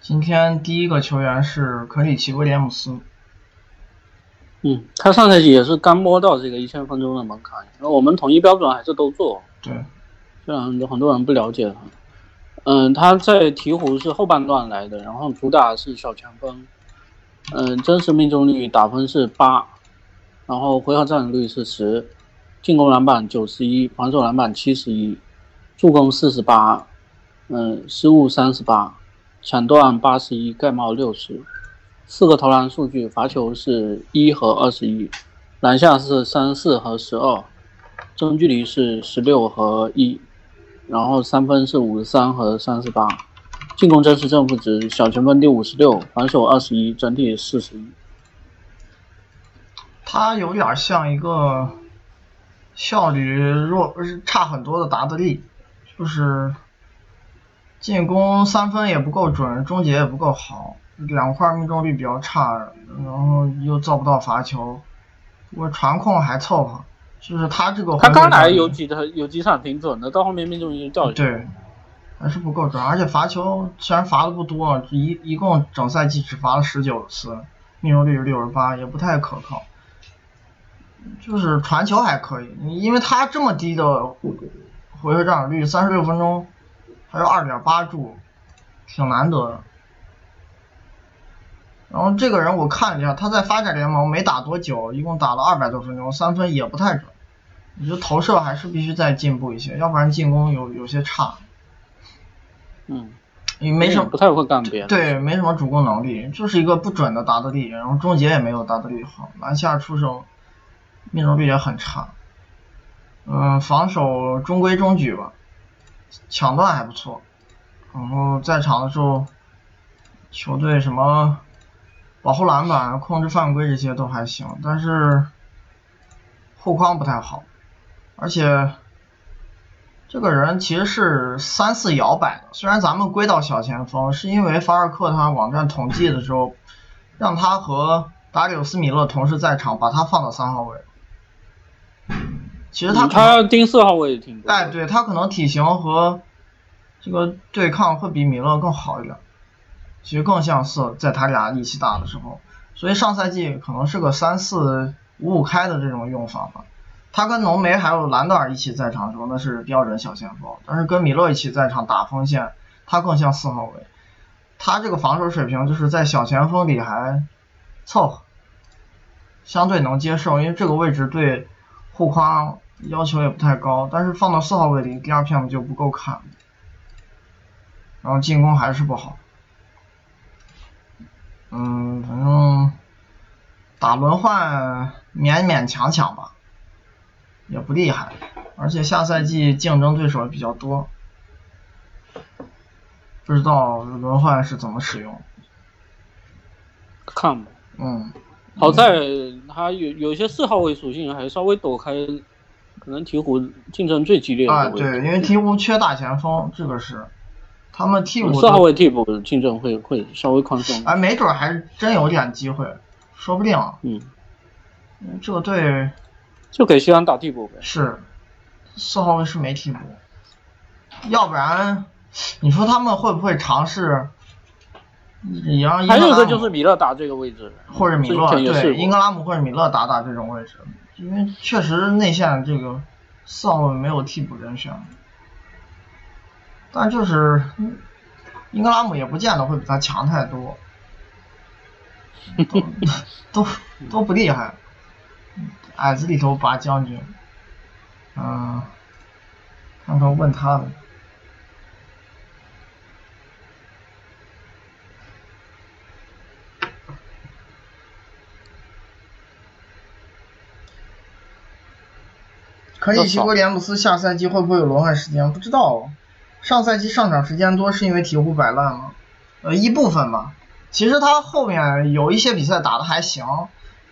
今天第一个球员是克里奇威廉姆斯。嗯，他上赛季也是刚摸到这个一千分钟的门槛，然后我们统一标准还是都做。对，虽然有很多人不了解他。嗯，他在鹈鹕是后半段来的，然后主打是小前锋。嗯，真实命中率打分是八，然后回合占有率是十，进攻篮板九十一，防守篮板七十一，助攻四十八，嗯，失误三十八，抢断八十一，盖帽六十。四个投篮数据，罚球是一和二十一，篮下是三四和十二，中距离是十六和一，然后三分是五十三和三十八，进攻真实正负值小前锋第五十六，防守二十一，整体四十一。他有点像一个效率弱差很多的达德利，就是进攻三分也不够准，终结也不够好。两块命中率比较差，然后又造不到罚球，不过传控还凑合，就是他这个。他刚来有几的有几场挺准的，到后面命中率掉下对，还是不够准，而且罚球虽然罚的不多，一一共整赛季只罚了十九次，命中率是六十八，也不太可靠。就是传球还可以，因为他这么低的回合占有率，三十六分钟还有二点八助，挺难得的。然后这个人我看了一下，他在发展联盟没打多久，一共打了二百多分钟，三分也不太准。我觉得投射还是必须再进步一些，要不然进攻有有些差。嗯，也没什么不太会干别的。对，没什么主攻能力，就是一个不准的达德利，然后终结也没有达德利好，篮下出手命中率也很差。嗯，防守中规中矩吧，抢断还不错。然后在场的时候，球队什么？保护篮板、控制犯规这些都还行，但是护框不太好，而且这个人其实是三四摇摆的。虽然咱们归到小前锋，是因为法尔克他网站统计的时候，让他和达里奥斯米勒同时在场，把他放到三号位。其实他他盯四号位挺多。哎，对他可能体型和这个对抗会比米勒更好一点。其实更像是在他俩一起打的时候，所以上赛季可能是个三四五五开的这种用法吧。他跟浓眉还有兰德尔一起在场的时候，那是标准小前锋；但是跟米勒一起在场打锋线，他更像四号位。他这个防守水平就是在小前锋里还凑合，相对能接受，因为这个位置对护框要求也不太高。但是放到四号位里，第二片子就不够看，然后进攻还是不好。嗯，反正打轮换勉勉强强吧，也不厉害，而且下赛季竞争对手也比较多，不知道轮换是怎么使用。看吧。嗯。好在他有有些四号位属性还稍微躲开，可能鹈鹕竞争最激烈的啊，对，因为鹈鹕缺大前锋，这个是。他们替补四号位替补竞争会会稍微宽松，哎，没准还真有点机会，说不定。嗯，这个队就给西安打替补呗。是，四号位是没替补，要不然你说他们会不会尝试还有一个就是米勒打这个位置，或者米勒对英格拉姆或者米勒打打这种位置，因为确实内线这个四号位没有替补人选。但就是，英格拉姆也不见得会比他强太多，都 都都不厉害，矮子里头拔将军，嗯，看看问他的，可以，奇威廉姆斯下赛季会不会有轮换时间？不知道。上赛季上场时间多是因为鹈鹕摆烂吗？呃，一部分吧。其实他后面有一些比赛打的还行，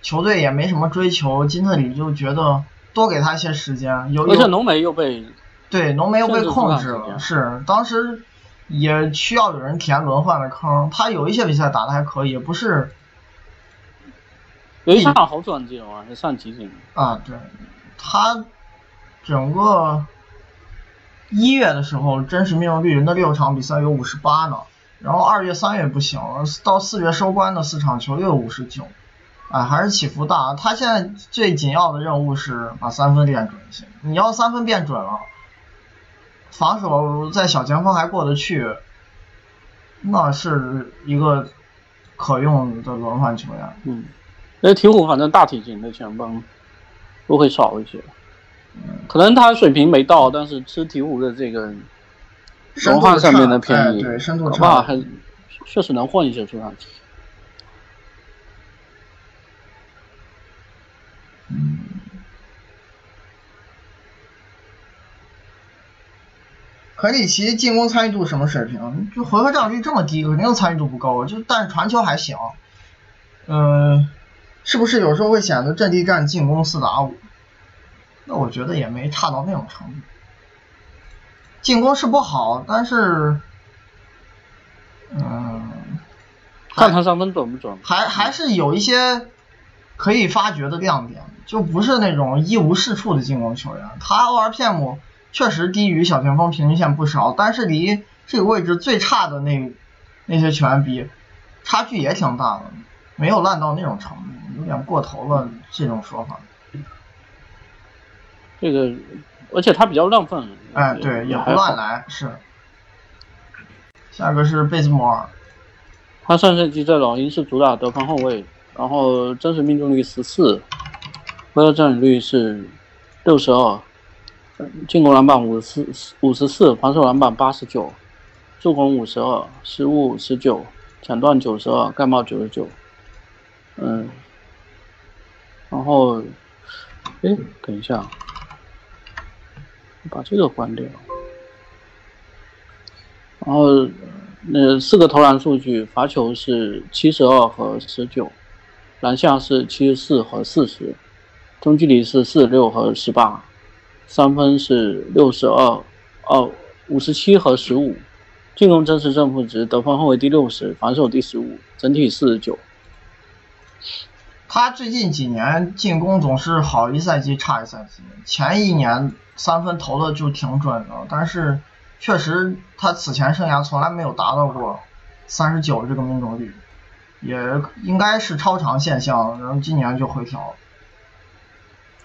球队也没什么追求，金特里就觉得多给他一些时间。有而且浓眉又被对浓眉又被控制了，是当时也需要有人填轮换的坑。他有一些比赛打的还可以，不是有一场好转机啊，还上集锦啊，对他整个。一月的时候，真实命中率那六场比赛有五十八呢，然后二月三月不行，到四月收官的四场球又五十九，哎，还是起伏大。他现在最紧要的任务是把三分练准一些。你要三分变准了，防守在小前锋还过得去，那是一个可用的轮换球员。嗯，那鹈鹕反正大体型的前锋都会少一些，可能他水平没到，但是吃鹈鹕的这个文化上面的便宜，对深度差，还确实能混一些出场机嗯，克里奇进攻参与度什么水平？就回合占有率这么低，肯定参与度不高。就但是传球还行，嗯，是不是有时候会显得阵地战进攻四打五？那我觉得也没差到那种程度。进攻是不好，但是，嗯，看他三分准不准？还还是有一些可以发掘的亮点。就不是那种一无是处的进攻球员，他 ORPM 确实低于小前锋平均线不少，但是离这个位置最差的那那些球员比，差距也挺大的，没有烂到那种程度，有点过头了这种说法。这个，而且他比较浪费。哎，对，也不乱来，是。下个是贝兹摩尔，他上赛季在老鹰是主打得分后卫，然后真实命中率十四。回合占有率是六十二，进攻篮板五十四五十四，防守篮板八十九，助攻五十二，失误十九，抢断九十二，盖帽九十九。嗯，然后，哎，等一下，把这个关掉。然后，那四个投篮数据，罚球是七十二和十九，篮下是七十四和四十。中距离是四十六和十八，三分是六十二，哦，五十七和十五，进攻真实正负值，得分后卫第六十，防守第十五，整体四十九。他最近几年进攻总是好一赛季差一赛季，前一年三分投的就挺准的，但是确实他此前生涯从来没有达到过三十九这个命中率，也应该是超常现象，然后今年就回调。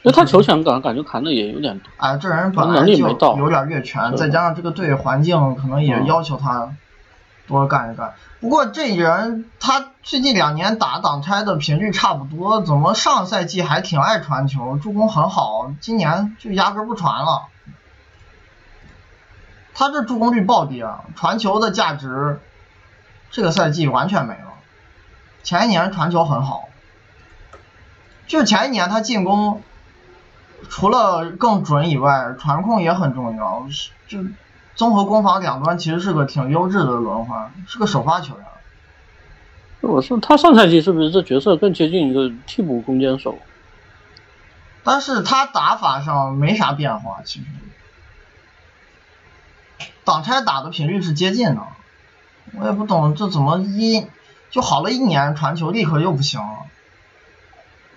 那他球权感感觉砍的也有点多，哎，这人本来就有点越权，再加上这个队环境可能也要求他多干一干。不过这人他最近两年打挡拆的频率差不多，怎么上赛季还挺爱传球，助攻很好，今年就压根不传了。他这助攻率暴跌，传球的价值这个赛季完全没了。前一年传球很好，就前一年他进攻。除了更准以外，传控也很重要。就综合攻防两端，其实是个挺优质的轮换，是个首发球员。我说他上赛季是不是这角色更接近一个替补攻坚手？但是他打法上没啥变化，其实。挡拆打的频率是接近的，我也不懂这怎么一就好了一年传球立刻又不行了。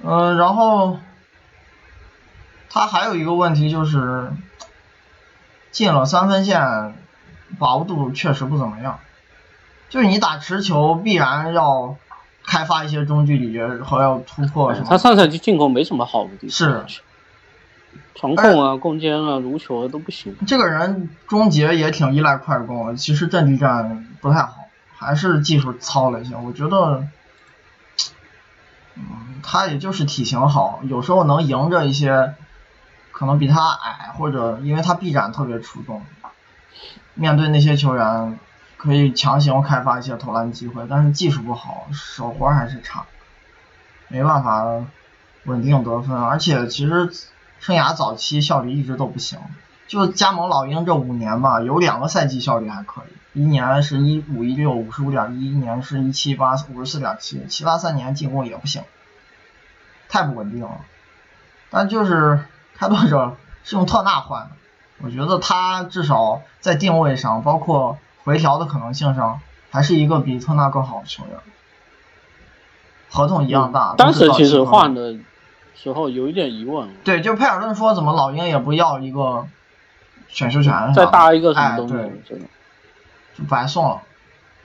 嗯，然后。他还有一个问题就是，进了三分线，把握度确实不怎么样。就是你打持球，必然要开发一些中距离和要突破什么。他上赛季进攻没什么好的地方。是。传控啊，攻坚啊，如球都不行。这个人终结也挺依赖快攻，其实阵地战不太好，还是技术糙了一些。我觉得，嗯，他也就是体型好，有时候能赢着一些。可能比他矮，或者因为他臂展特别出众，面对那些球员可以强行开发一些投篮机会，但是技术不好，手活还是差，没办法稳定得分。而且其实生涯早期效率一直都不行，就加盟老鹰这五年吧，有两个赛季效率还可以，一年是一五一六五十五点一，一年是一七八五十四点七，其他三年进攻也不行，太不稳定了。但就是。开拓者是用特纳换的，我觉得他至少在定位上，包括回调的可能性上，还是一个比特纳更好的球员。合同一样大。当时其实换的时候有一点疑问。对，就佩尔顿说怎么老鹰也不要一个选秀权，再搭一个什么东西，就白送了。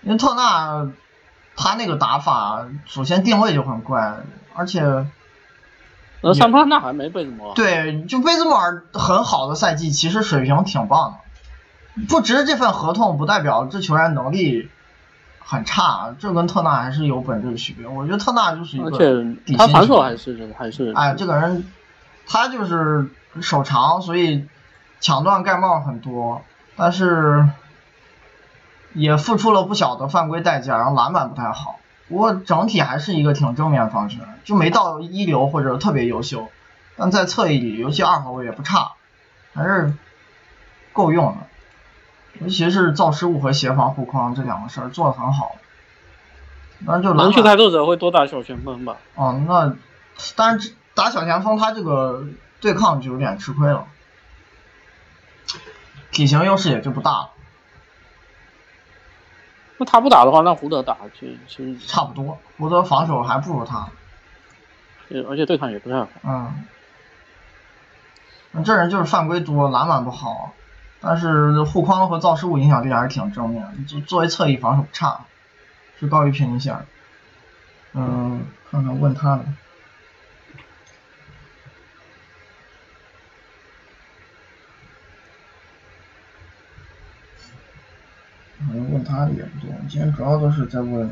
因为特纳他那个打法，首先定位就很怪，而且那桑普拉纳还没贝兹摩尔。对，就贝兹莫尔很好的赛季，其实水平挺棒的，不值这份合同不代表这球员能力很差，这跟特纳还是有本质的区别。我觉得特纳就是一个而且底他防守还是还是哎，这个人他就是手长，所以抢断盖帽很多，但是也付出了不小的犯规代价，然后篮板不太好。不过整体还是一个挺正面防守，就没到一流或者特别优秀，但在侧翼里，尤其二号位也不差，还是够用的。尤其是造失误和协防护框这两个事儿做得很好。那就能去开拓者会多打小前锋吧？哦，那但是打小前锋他这个对抗就有点吃亏了，体型优势也就不大了，那他不打的话，那胡德打，其实其实差不多。胡德防守还不如他，呃而且对抗也不太好。嗯，这人就是犯规多，篮板不好，但是护框和造失误影响力还是挺正面的，就作为侧翼防守差，是高于平均线。嗯，看看问他的。好像问他的也不多，今天主要都是在问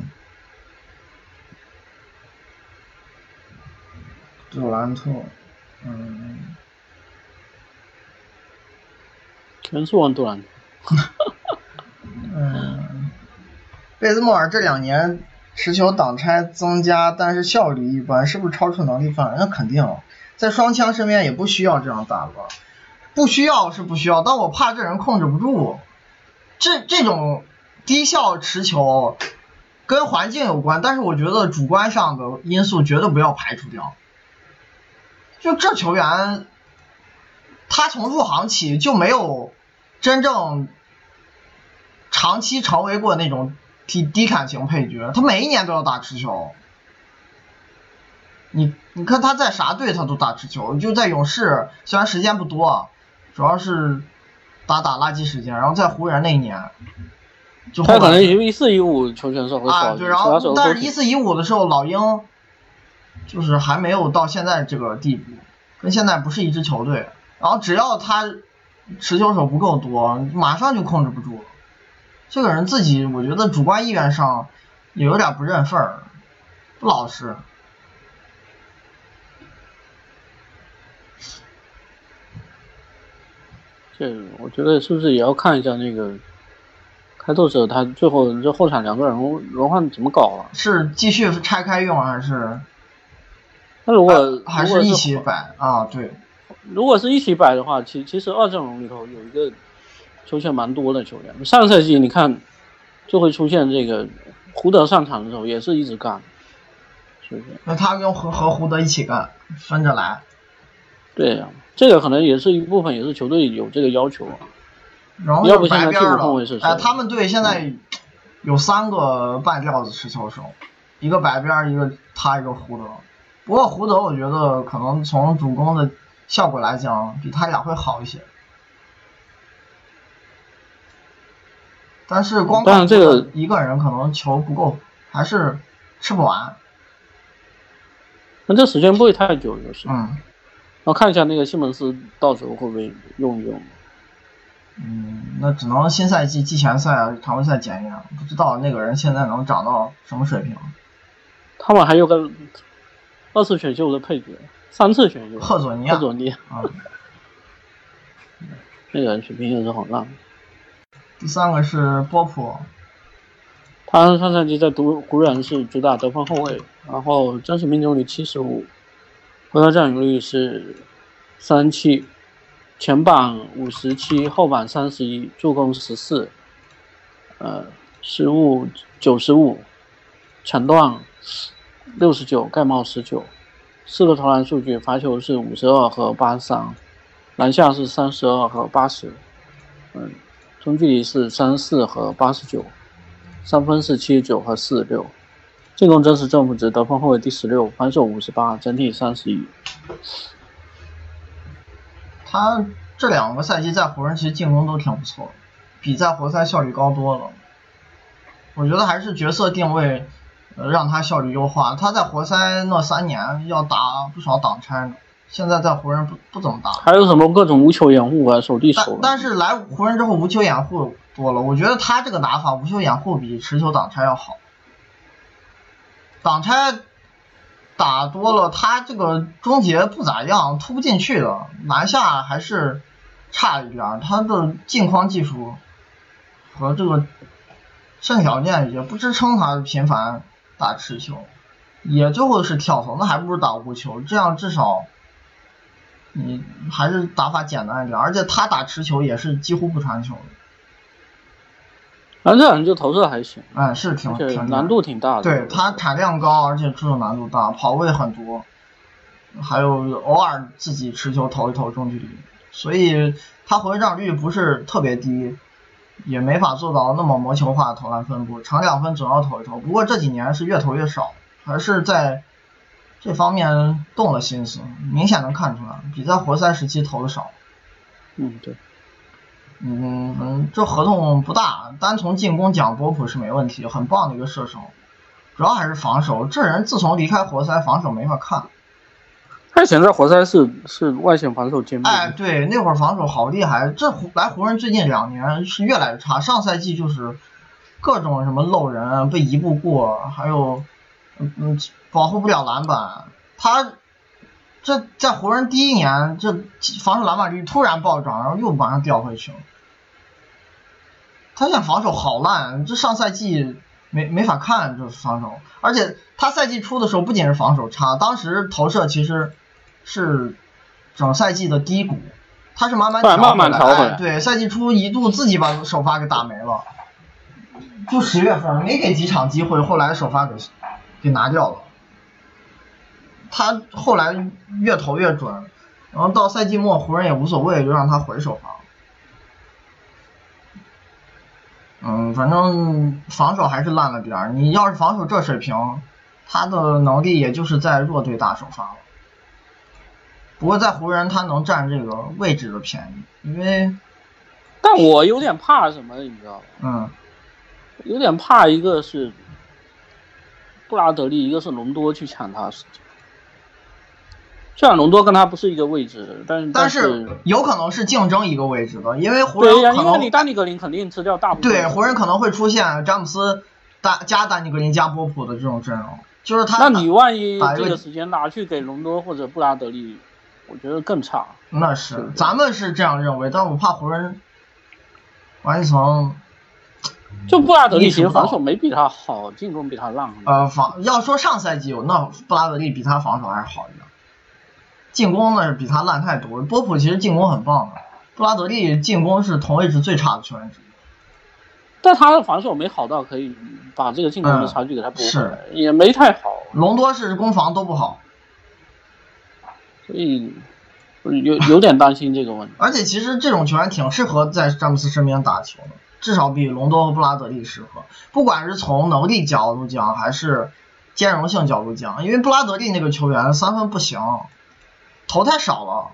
杜兰特，嗯，全是问杜兰特。嗯，贝兹莫尔这两年持球挡拆增加，但是效率一般，是不是超出能力范围？那肯定，在双枪身边也不需要这样打吧，不需要是不需要，但我怕这人控制不住。这这种低效持球跟环境有关，但是我觉得主观上的因素绝对不要排除掉。就这球员，他从入行起就没有真正长期成为过那种低低砍型配角，他每一年都要打持球。你你看他在啥队他都打持球，就在勇士虽然时间不多，主要是打打垃圾时间，然后在湖人那一年，就后来他可能一四一五球权时候会啊，少一点，对，然后但是一四一五的时候，老鹰就是还没有到现在这个地步，跟现在不是一支球队。然后只要他持球手不够多，马上就控制不住了。这个人自己，我觉得主观意愿上也有点不认份儿，不老实。这我觉得是不是也要看一下那个开拓者他最后这后场两个人轮轮换怎么搞啊？是继续拆开用还是那如果还是一起摆啊？对，如果是一起摆的话，其其实二阵容里头有一个球权蛮多的球员。上个赛季你看就会出现这个胡德上场的时候也是一直干，是不是？那他跟和和胡德一起干，分着来。对呀、这个可能也是一部分，也是球队有这个要求啊。然后就是要不现在白边儿替补控卫是了，哎，他们队现在有三个半吊子持球手，一个白边儿，一个他，一个胡德。不过胡德我觉得可能从主攻的效果来讲，比他俩会好一些。但是光靠这个一个人可能球不够，还是吃不完。那这时间不会太久，就是。嗯然后看一下那个西蒙斯到时候会不会用一用。嗯，那只能新赛季季前赛啊、常规赛检验，不知道那个人现在能涨到什么水平。他们还有个二次选秀的配角，三次选秀，赫佐尼亚赫佐尼亚啊，那个人水平也是很烂。第三个是波普，他上赛季在独湖人是主打得分后卫，然后真实命中率七十五，回合占有率是三七，前板五十七，后板三十一，助攻十四，呃，失误九十五，抢断六十九，盖帽十九，四个投篮数据，罚球是五十二和八十三，篮下是三十二和八十，嗯，中距离是三四和八十九。三分是七十九和四十六，进攻真实正负值得分后卫第十六，防守五十八，整体三十一。他这两个赛季在湖人其实进攻都挺不错的，比在活塞效率高多了。我觉得还是角色定位，呃，让他效率优化。他在活塞那三年要打不少挡拆呢，现在在湖人不不怎么打。还有什么各种无球掩护啊，手递手但。但是来湖人之后无球掩护多了，我觉得他这个打法无球掩护比持球挡拆要好。挡拆打多了，他这个终结不咋样，突不进去的，篮下还是差一点。他的进框技术和这个身体条件也不支撑他频繁打持球，也最后是跳投，那还不如打无球，这样至少你还是打法简单一点，而且他打持球也是几乎不传球的。反正这人就投射还行，哎，是挺挺难度挺大的。对他产量高，而且出手难度大，跑位很多，还有偶尔自己持球投一投中距离，所以他回账率不是特别低，也没法做到那么魔球化的投篮分布，长两分总要投一投。不过这几年是越投越少，还是在这方面动了心思，明显能看出来，比在活塞时期投的少。嗯，对。嗯嗯，这合同不大，单从进攻讲，波普是没问题，很棒的一个射手。主要还是防守，这人自从离开活塞，防守没法看。他以前在活塞是是外线防守兼备。哎，对，那会儿防守好厉害。这湖来湖人最近两年是越来越差，上赛季就是各种什么漏人、被一步过，还有嗯嗯保护不了篮板。他这在湖人第一年，这防守篮板率突然暴涨，然后又马上掉回去了。他现在防守好烂，这上赛季没没法看这防守，而且他赛季初的时候不仅是防守差，当时投射其实是整赛季的低谷，他是慢慢调慢慢调回来哎对，赛季初一度自己把首发给打没了，就十月份没给几场机会，后来首发给给拿掉了。他后来越投越准，然后到赛季末湖人也无所谓，就让他回首发。嗯，反正防守还是烂了点儿。你要是防守这水平，他的能力也就是在弱队打首发了。不过在湖人他能占这个位置的便宜，因为但我有点怕什么，你知道吗？嗯有点怕一个是布拉德利，一个是隆多去抢他时间。虽然隆多跟他不是一个位置，但但是是有可能是竞争一个位置的，因为湖对呀，因为人可能你丹尼格林肯定吃掉大部分。对湖人可能会出现詹姆斯加加丹尼格林加波普的这种阵容，就是他那你万一这个时间拿去给隆多或者布拉德利，我觉得更差。那是咱们是这样认为，但我怕湖人完成就布拉德利其实防守没比他好，进攻比他烂。呃防要说上赛季有那布拉德利比他防守还是好一点，进攻呢是比他烂太多。波普其实进攻很棒的，布拉德利进攻是同位置最差的球员之一。但他的防守没好到可以把这个进攻的差距给他补回来，嗯也没太好，隆多是攻防都不好，所以有有点担心这个问题。而且其实这种球员挺适合在詹姆斯身边打球的，至少比隆多和布拉德利适合。不管是从能力角度讲，还是兼容性角度讲，因为布拉德利那个球员三分不行，投太少了，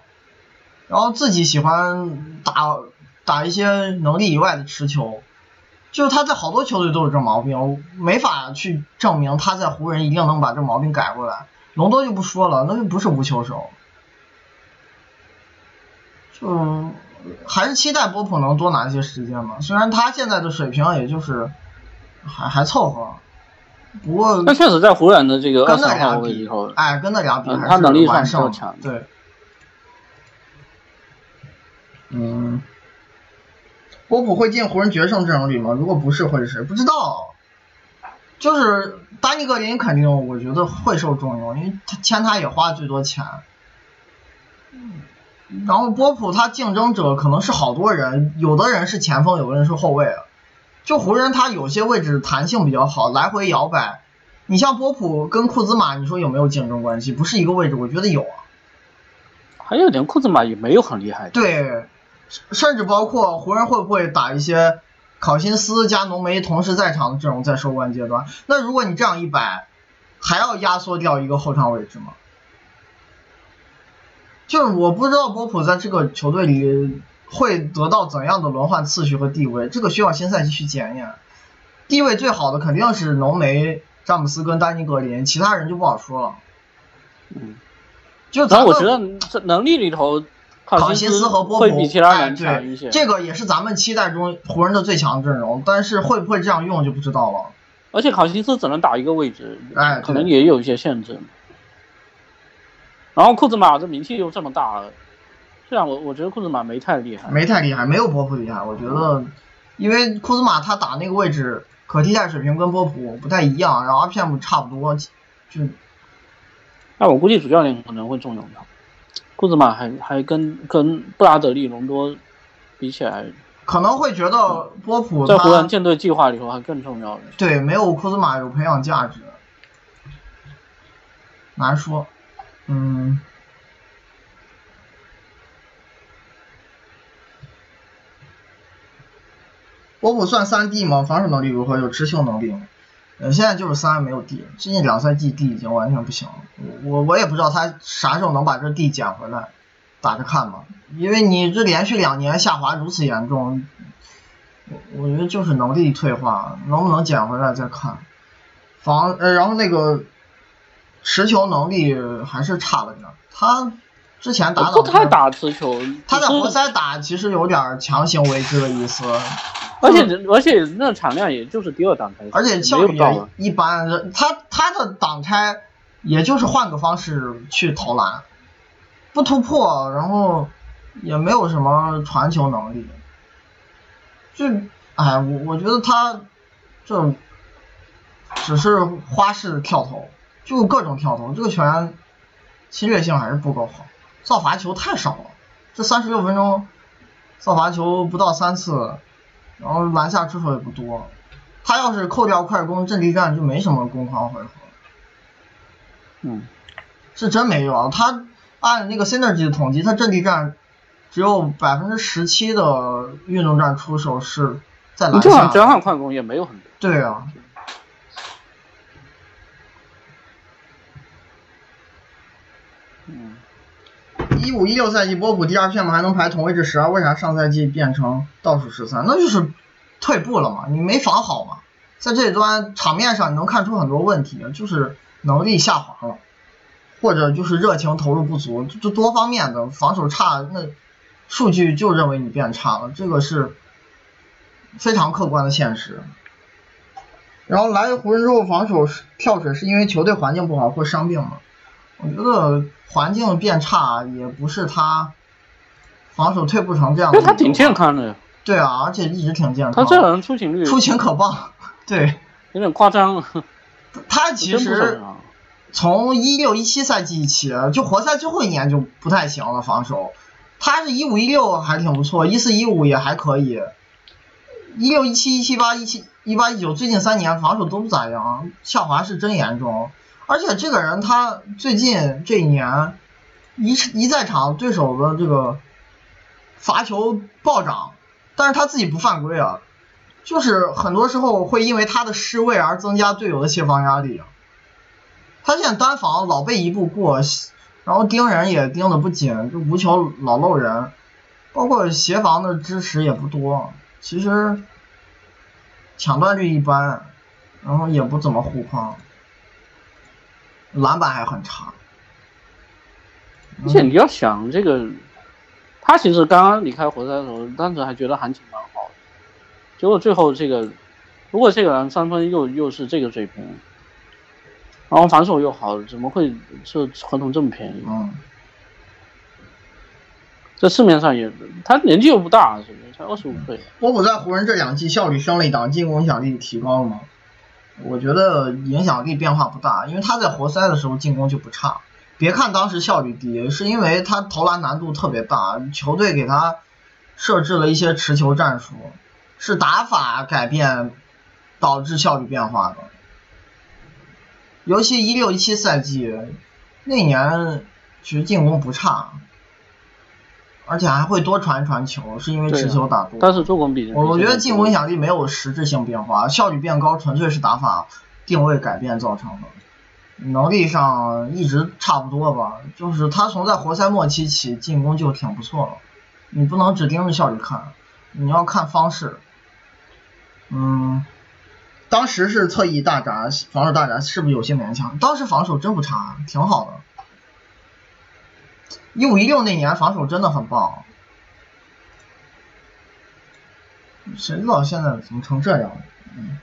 然后自己喜欢打打一些能力以外的持球，就是他在好多球队都有这毛病，没法去证明他在湖人一定能把这毛病改过来。隆多就不说了，那就不是无球手。就还是期待波普能多拿一些时间吧。虽然他现在的水平也就是还还凑合，不过那确实在湖人的这个二跟三号那俩比位以后，，哎，跟那俩比嗯还是他能力上比较强对，嗯，波普会进湖人决胜阵容里吗？如果不是，会是谁？不知道。就是丹尼格林肯定，我觉得会受重用，因为他签他也花最多钱。然后波普他竞争者可能是好多人，有的人是前锋，有的人是后卫。就湖人他有些位置弹性比较好，来回摇摆。你像波普跟库兹马，你说有没有竞争关系？不是一个位置，我觉得有啊。还有点库兹马也没有很厉害。对，甚至包括湖人会不会打一些考辛斯加浓眉同时在场的阵容在收官阶段？那如果你这样一摆，还要压缩掉一个后场位置吗？就是我不知道波普在这个球队里会得到怎样的轮换次序和地位，这个需要新赛季去检验。地位最好的肯定是浓眉、詹姆斯跟丹尼格林，其他人就不好说了。嗯，就然后我觉得这能力里头，考辛辛斯和波普会比其他哎人强一些。对，这个也是咱们期待中湖人的最强阵容，但是会不会这样用就不知道了。而且考辛斯只能打一个位置，哎可能也有一些限制。然后库兹马这名气又这么大，虽然我我觉得库兹马没太厉害，没太厉害，没有波普厉害。我觉得，因为库兹马他打那个位置可替代水平跟波普不太一样，然后 RPM 差不多，就那我估计主教练可能会重用他。库兹马还还跟跟布拉德利、隆多比起来，可能会觉得波普在湖人他舰队计划里头还更重要。对没有库兹马有培养价值，难说。嗯，波普算三 D 吗？防守能力如何？有持球能力吗？呃，现在就是三没有 D，最近两赛季 D 已经完全不行了。我我我也不知道他啥时候能把这 D 捡回来，打着看吧。因为你这连续两年下滑如此严重，我我觉得就是能力退化，能不能捡回来再看。防呃，然后那个持球能力还是差了点。他之前打不太打，持球，他在活塞打其实有点强行为之的意思。而且而且那产量也就是第二档开，而且效率。一般，他他的挡拆也就是换个方式去投篮，不突破，然后也没有什么传球能力，就哎，我我觉得他这只是花式跳投，就各种跳投，这个球员侵略性还是不够好，造罚球太少了，这三十六分钟造罚球不到三次。然后篮下出手也不多，他要是扣掉快攻阵地战就没什么攻防回合，嗯，是真没有啊。他按那个 synergy 的统计，他阵地战只有百分之十七的运动战出手是在篮下。交换快攻也没有很多。对啊。一五一六赛季波普第二 PM 还能排同位置十二，为啥上赛季变成倒数十三？那就是退步了嘛，你没防好嘛。在这一端场面上你能看出很多问题，就是能力下滑了，或者就是热情投入不足，就多方面的防守差，那数据就认为你变差了，这个是非常客观的现实。然后来湖人之后防守跳水是因为球队环境不好或伤病吗？我觉得环境变差也不是他防守退步成这样的理由吧。因为他挺健康的，对啊，而且一直挺健康。他这人出勤率出勤可棒，对有点夸张。他其实啊从一六一七赛季起，就活塞最后一年就不太行了防守。他是一五一六还挺不错，一四一五也还可以，一六一七一七八一七一八一九最近三年防守都不咋样，下滑是真严重。而且这个人他最近这一年一一在场对手的这个罚球暴涨，但是他自己不犯规啊，就是很多时候会因为他的失位而增加队友的协防压力。他现在单防老被一步过，然后盯人也盯得不紧，就无球老漏人，包括协防的支持也不多，其实抢断率一般，然后也不怎么护框，篮板还很差。而且你要想这个，他其实刚刚离开活塞的时候，当时还觉得行情蛮好的，结果最后这个，如果这个人三分又又是这个水平，然后防守又好，怎么会这合同这么便宜？嗯，在市面上也，他年纪又不大，是不是？才二十五岁。波普在湖人这两季效率升了一档，进攻影响力提高了吗？我觉得影响力变化不大，因为他在活塞的时候进攻就不差。别看当时效率低，是因为他投篮难度特别大，球队给他设置了一些持球战术，是打法改变导致效率变化的。尤其一六一七赛季那年，其实进攻不差，而且还会多传传球，是因为持球打多。但是助攻比我我觉得进攻影响力没有实质性变化，效率变高纯粹是打法定位改变造成的。能力上一直差不多吧，就是他从在活塞末期起进攻就挺不错了，你不能只盯着效率看，你要看方式。嗯，当时是侧翼大闸，防守大闸是不是有些勉强？当时防守真不差，挺好的。一五一六那年防守真的很棒，谁知道现在怎么成这样了？嗯，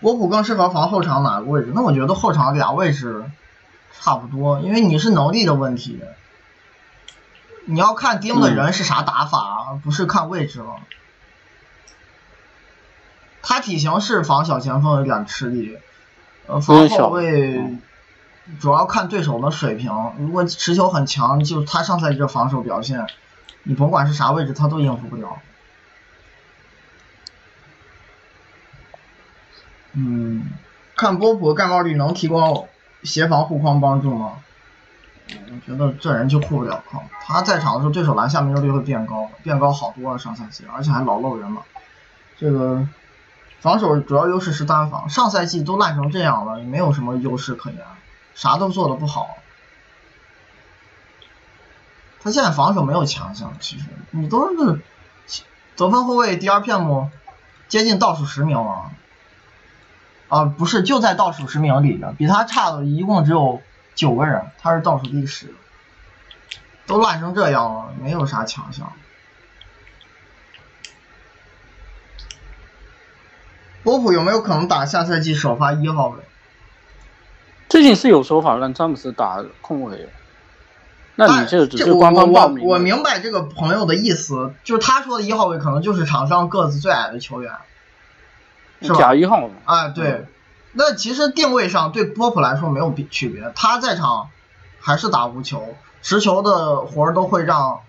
国普更适合防后场哪个位置？那我觉得后场俩位置差不多，因为你是能力的问题，你要看盯的人是啥打法，不是看位置了。他体型是防小前锋有点吃力，呃，防后卫主要看对手的水平。如果持球很强，就他上赛季这防守表现，你甭管是啥位置，他都应付不了。嗯，看波普盖帽率能提供协防护框帮助吗？我觉得这人就护不了框。他在场的时候，对手篮下命中率会变高，变高好多上赛季，而且还老漏人了。这个。防守主要优势是单防，上赛季都烂成这样了，也没有什么优势可言，啥都做的不好。他现在防守没有强项，其实你都是得分后卫 DRPM 接近倒数十名了，啊不是就在倒数十名里边，比他差的一共只有九个人，他是倒数第十，都烂成这样了，没有啥强项。波普有没有可能打下赛季首发一号位？最近是有说法让詹姆斯打控卫，那你这只是官方报名。我明白这个朋友的意思，就是他说的一号位可能就是场上个子最矮的球员，是吧？假一号。啊，对。那其实定位上对波普来说没有区别，他在场还是打无球，持球的活儿都会让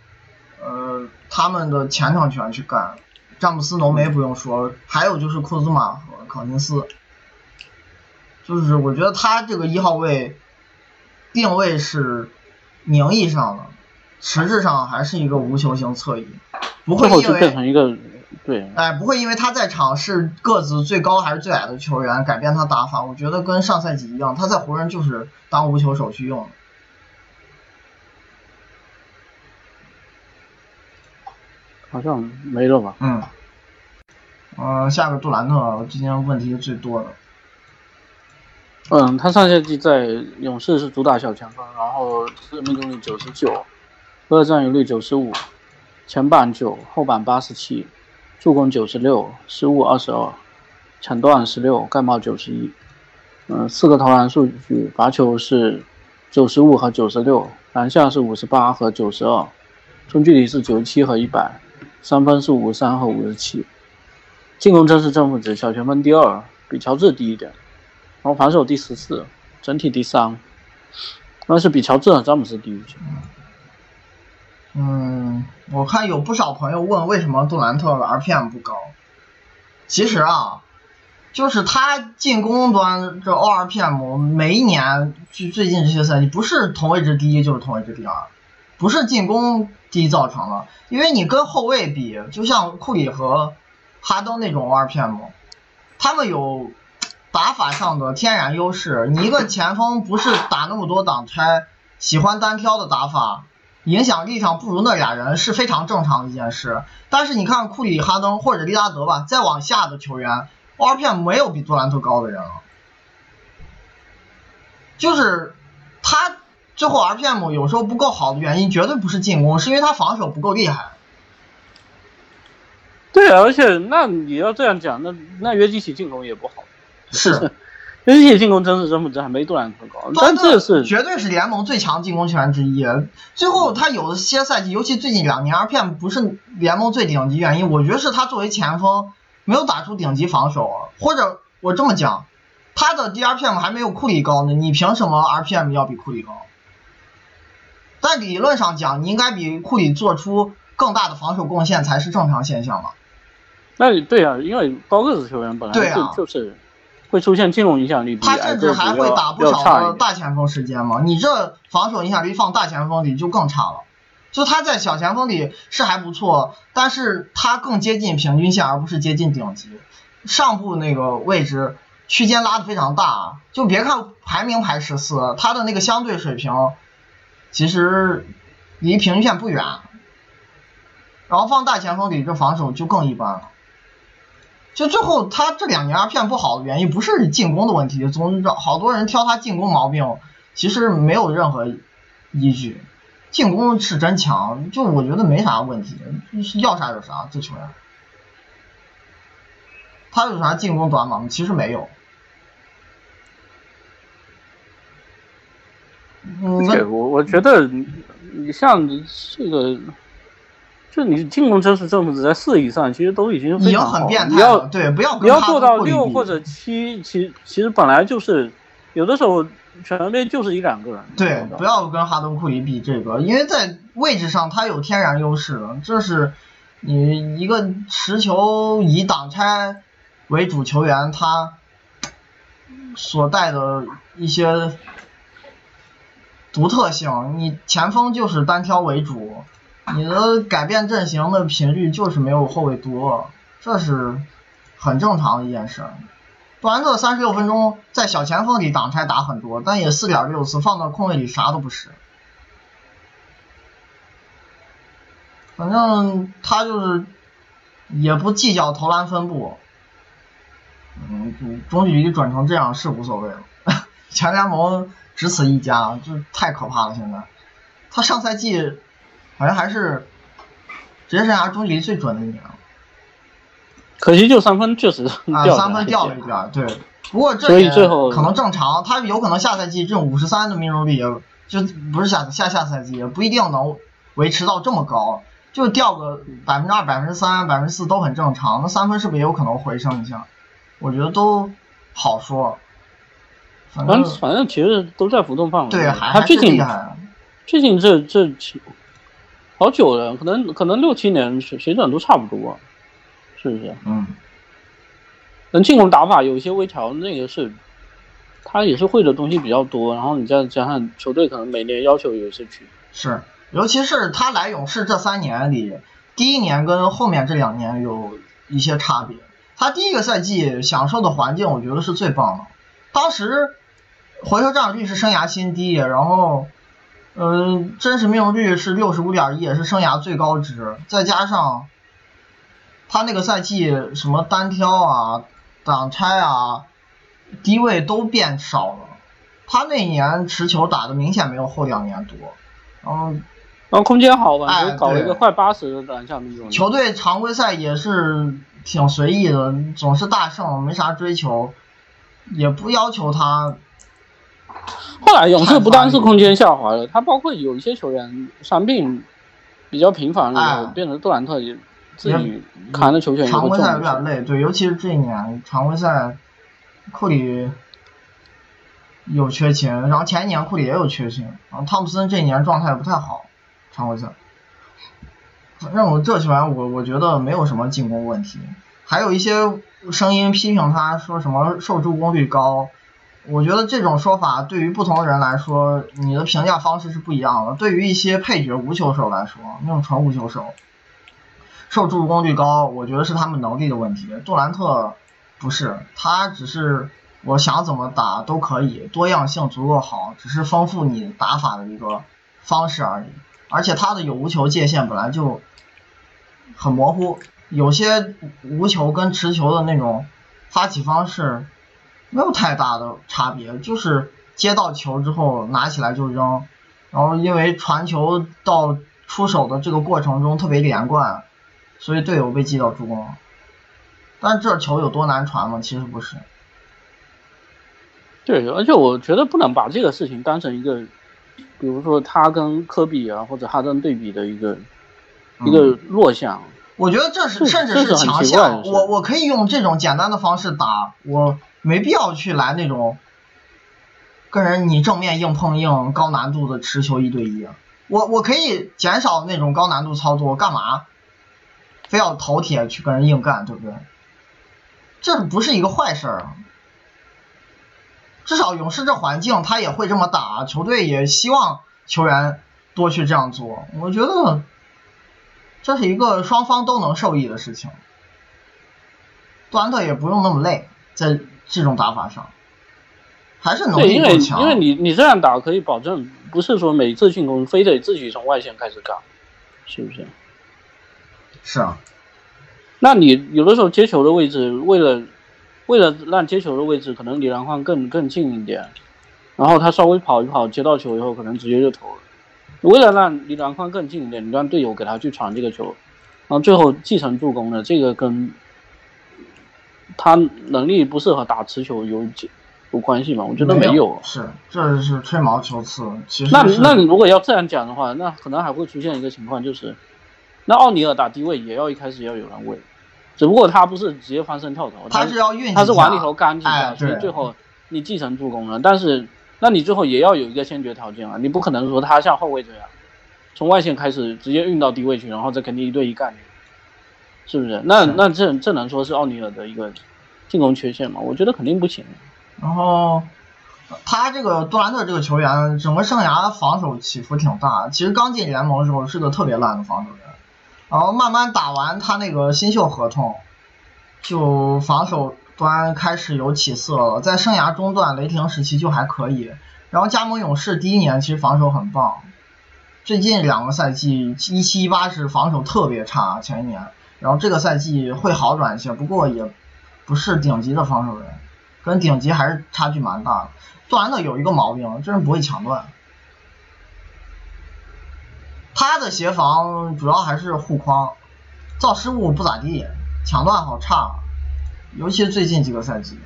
呃他们的前场球员去干。詹姆斯、浓眉不用说，还有就是库兹马和考辛斯，就是我觉得他这个一号位定位是名义上的，实质上还是一个无球型侧翼，不会因为变成一个对，哎，不会因为他在场是个子最高还是最矮的球员改变他打法。我觉得跟上赛季一样，他在湖人就是当无球手去用的。好像没了吧？嗯，嗯，下个杜兰特今天问题是最多的。嗯，他上赛季在勇士是主打小前锋，然后是命中率九十九，二占有率九十五，前板九，后板八十七，助攻九十六，失误二十二，抢断十六，盖帽九十一。嗯，四个投篮数据，罚球是九十五和九十六，篮下是五十八和九十二，中距离是九十七和一百。三分是五十三和五十七，进攻真是正负值，小前锋第二，比乔治低一点，然后防守第十四，整体第三，但是比乔治和詹姆斯低一些。嗯，我看有不少朋友问为什么杜兰特 RPM 不高，其实啊，就是他进攻端这 ORPM 每一年最最近这些赛季不是同位置第一就是同位置第二。不是进攻低造成的，因为你跟后卫比，就像库里和哈登那种 RPM，他们有打法上的天然优势。你一个前锋不是打那么多挡拆，喜欢单挑的打法，影响力上不如那俩人是非常正常的一件事。但是你看库里、哈登或者利拉德吧，再往下的球员 RPM 没有比杜兰特高的人了，就是他。最后 RPM 有时候不够好的原因，绝对不是进攻，是因为他防守不够厉害。对啊，而且那你要这样讲，那那约基奇进攻也不好。是，约基奇进攻真是真不值，还没杜兰特高。但这是绝对是联盟最强进攻球员之一。最后他有些赛季，尤其最近两年，RPM 不是联盟最顶级原因，我觉得是他作为前锋没有打出顶级防守，或者我这么讲，他的 DRPM 还没有库里高呢，你凭什么 RPM 要比库里高？在理论上讲，你应该比库里做出更大的防守贡献才是正常现象嘛？那对啊，因为高个子球员本来就就是会出现这种影响力他甚至还会打不少的大前锋时间嘛？你这防守影响力放大前锋里就更差了。就他在小前锋里是还不错，但是他更接近平均线而不是接近顶级。上部那个位置区间拉的非常大，就别看排名排十四，他的那个相对水平。其实离平均线不远，然后放大前锋里，这防守就更一般了。就最后他这两年 RPM 不好的原因不是进攻的问题，总之好多人挑他进攻毛病，其实没有任何依据。进攻是真强，就我觉得没啥问题，要啥有啥，这球员。他有啥进攻短板？其实没有。对，我我觉得你像这个。就你进攻真实正负值在四以上，其实都已经非常好。你要对不要你要做到六或者七，其其实本来就是有的时候全队就是一两个人。对，不要跟哈登库里比这个，因为在位置上他有天然优势的，这是你一个持球以挡拆为主球员他所带的一些独特性。你前锋就是单挑为主。你的改变阵型的频率就是没有后卫多，这是很正常的一件事。杜兰特三十六分钟在小前锋里挡拆打很多，但也四点六次放到空位里啥都不是。反正他就是也不计较投篮分布，嗯，中距离转成这样是无所谓了。全联盟只此一家，这太可怕了。现在他上赛季。好像还是职业生涯中距离最准的一年，可惜就三分确实啊，三分掉了一点，对。不过这也可能正常，他有可能下赛季这种五十三的命中率也，就不是下下下赛季也不一定能维持到这么高，就掉个百分之二、百分之三、百分之四都很正常。那三分是不是也有可能回升一下？我觉得都好说。反正反正其实都在浮动范围。对，还最近厉害。最近这这。好久了，可能可能六七年水水准都差不多，是不是？嗯。能进攻打法有一些微调，那个是，他也是会的东西比较多，然后你再加上球队可能每年要求有些区别是，尤其是他来勇士这三年里，第一年跟后面这两年有一些差别。他第一个赛季享受的环境，我觉得是最棒的。当时回合占有率是生涯新低，然后。嗯，真实命中率是六十五点一，也是生涯最高值。再加上他那个赛季什么单挑啊、挡拆啊、低位都变少了。他那年持球打的明显没有后两年多。嗯，然后空间好吧，搞了一个快八十的篮下命中率。球队常规赛也是挺随意的，总是大胜，没啥追求，也不要求他。后来勇士不单是空间下滑了，他包括有一些球员伤病比较频繁了，变成杜兰特也自己扛的球权常规赛有点累，对，尤其是这一年常规赛，库里有缺勤，然后前一年库里也有缺勤，然后汤普森这一年状态不太好，常规赛。反正我这球员我我觉得没有什么进攻问题，还有一些声音批评他说什么受助攻率高。我觉得这种说法对于不同的人来说，你的评价方式是不一样的。对于一些配角无球手来说，那种纯无球手，受助攻率高，我觉得是他们能力的问题。杜兰特不是，他只是我想怎么打都可以，多样性足够好，只是丰富你打法的一个方式而已。而且他的有无球界限本来就很模糊，有些无球跟持球的那种发起方式。没有太大的差别，就是接到球之后拿起来就扔，然后因为传球到出手的这个过程中特别连贯，所以队友被记到助攻了。但这球有多难传吗？其实不是。对，而且我觉得不能把这个事情当成一个，比如说他跟科比啊或者哈登对比的一个一个弱项。我觉得这是甚至是强项。我我可以用这种简单的方式打我。没必要去来那种跟人你正面硬碰硬高难度的持球一对一，我我可以减少那种高难度操作，干嘛非要头铁去跟人硬干，对不对？这不是一个坏事啊。至少勇士这环境他也会这么打，球队也希望球员多去这样做，我觉得这是一个双方都能受益的事情。杜兰特也不用那么累，在。这种打法上，还是能力更强。因为你你这样打可以保证，不是说每次进攻非得自己从外线开始干，是不是？是啊。那你有的时候接球的位置，为了为了让接球的位置可能离篮筐更更近一点，然后他稍微跑一跑，接到球以后可能直接就投了。为了让离篮筐更近一点，你让队友给他去传这个球，然后最后继承助攻的这个跟他能力不适合打持球有有关系吗？我觉得没有，是这是吹毛求疵。其实那那你如果要这样讲的话，那可能还会出现一个情况，就是那奥尼尔打低位也要一开始要有人喂，只不过他不是直接翻身跳投，他是要运，他是往里头干几下，所以最后你继承助攻了。但是那你最后也要有一个先决条件啊，你不可能说他像后卫这样从外线开始直接运到低位去，然后再肯定一对一干，是不是？那那这这能说是奥尼尔的一个进攻缺陷吗？我觉得肯定不行。然后，他这个杜兰特这个球员，整个生涯防守起伏挺大。其实刚进联盟的时候是个特别烂的防守人，然后慢慢打完他那个新秀合同，就防守端开始有起色了。在生涯中段，雷霆时期就还可以。然后加盟勇士第一年其实防守很棒，最近两个赛季一七一八是防守特别差，前一年。然后这个赛季会好转一些，不过也不是顶级的防守人。跟顶级还是差距蛮大的。杜兰特有一个毛病，就是不会抢断。他的协防主要还是护框，造失误不咋地，抢断好差，尤其是最近几个赛季。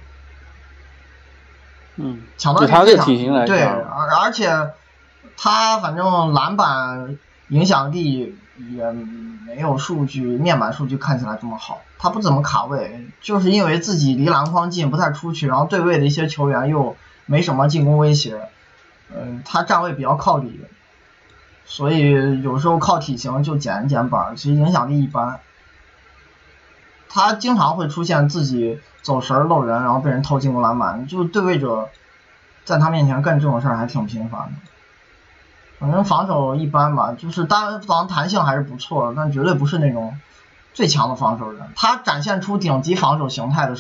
嗯，抢断他的体型来对，而而且他反正篮板影响力也。没有数据，面板数据看起来这么好，他不怎么卡位，就是因为自己离篮筐近，不太出去，然后对位的一些球员又没什么进攻威胁，嗯，他站位比较靠里，所以有时候靠体型就捡一捡板，其实影响力一般。他经常会出现自己走神漏人，然后被人偷进攻篮板，就对位者在他面前干这种事儿还挺频繁的。反正防守一般吧，就是单防弹性还是不错，但绝对不是那种最强的防守人。他展现出顶级防守形态的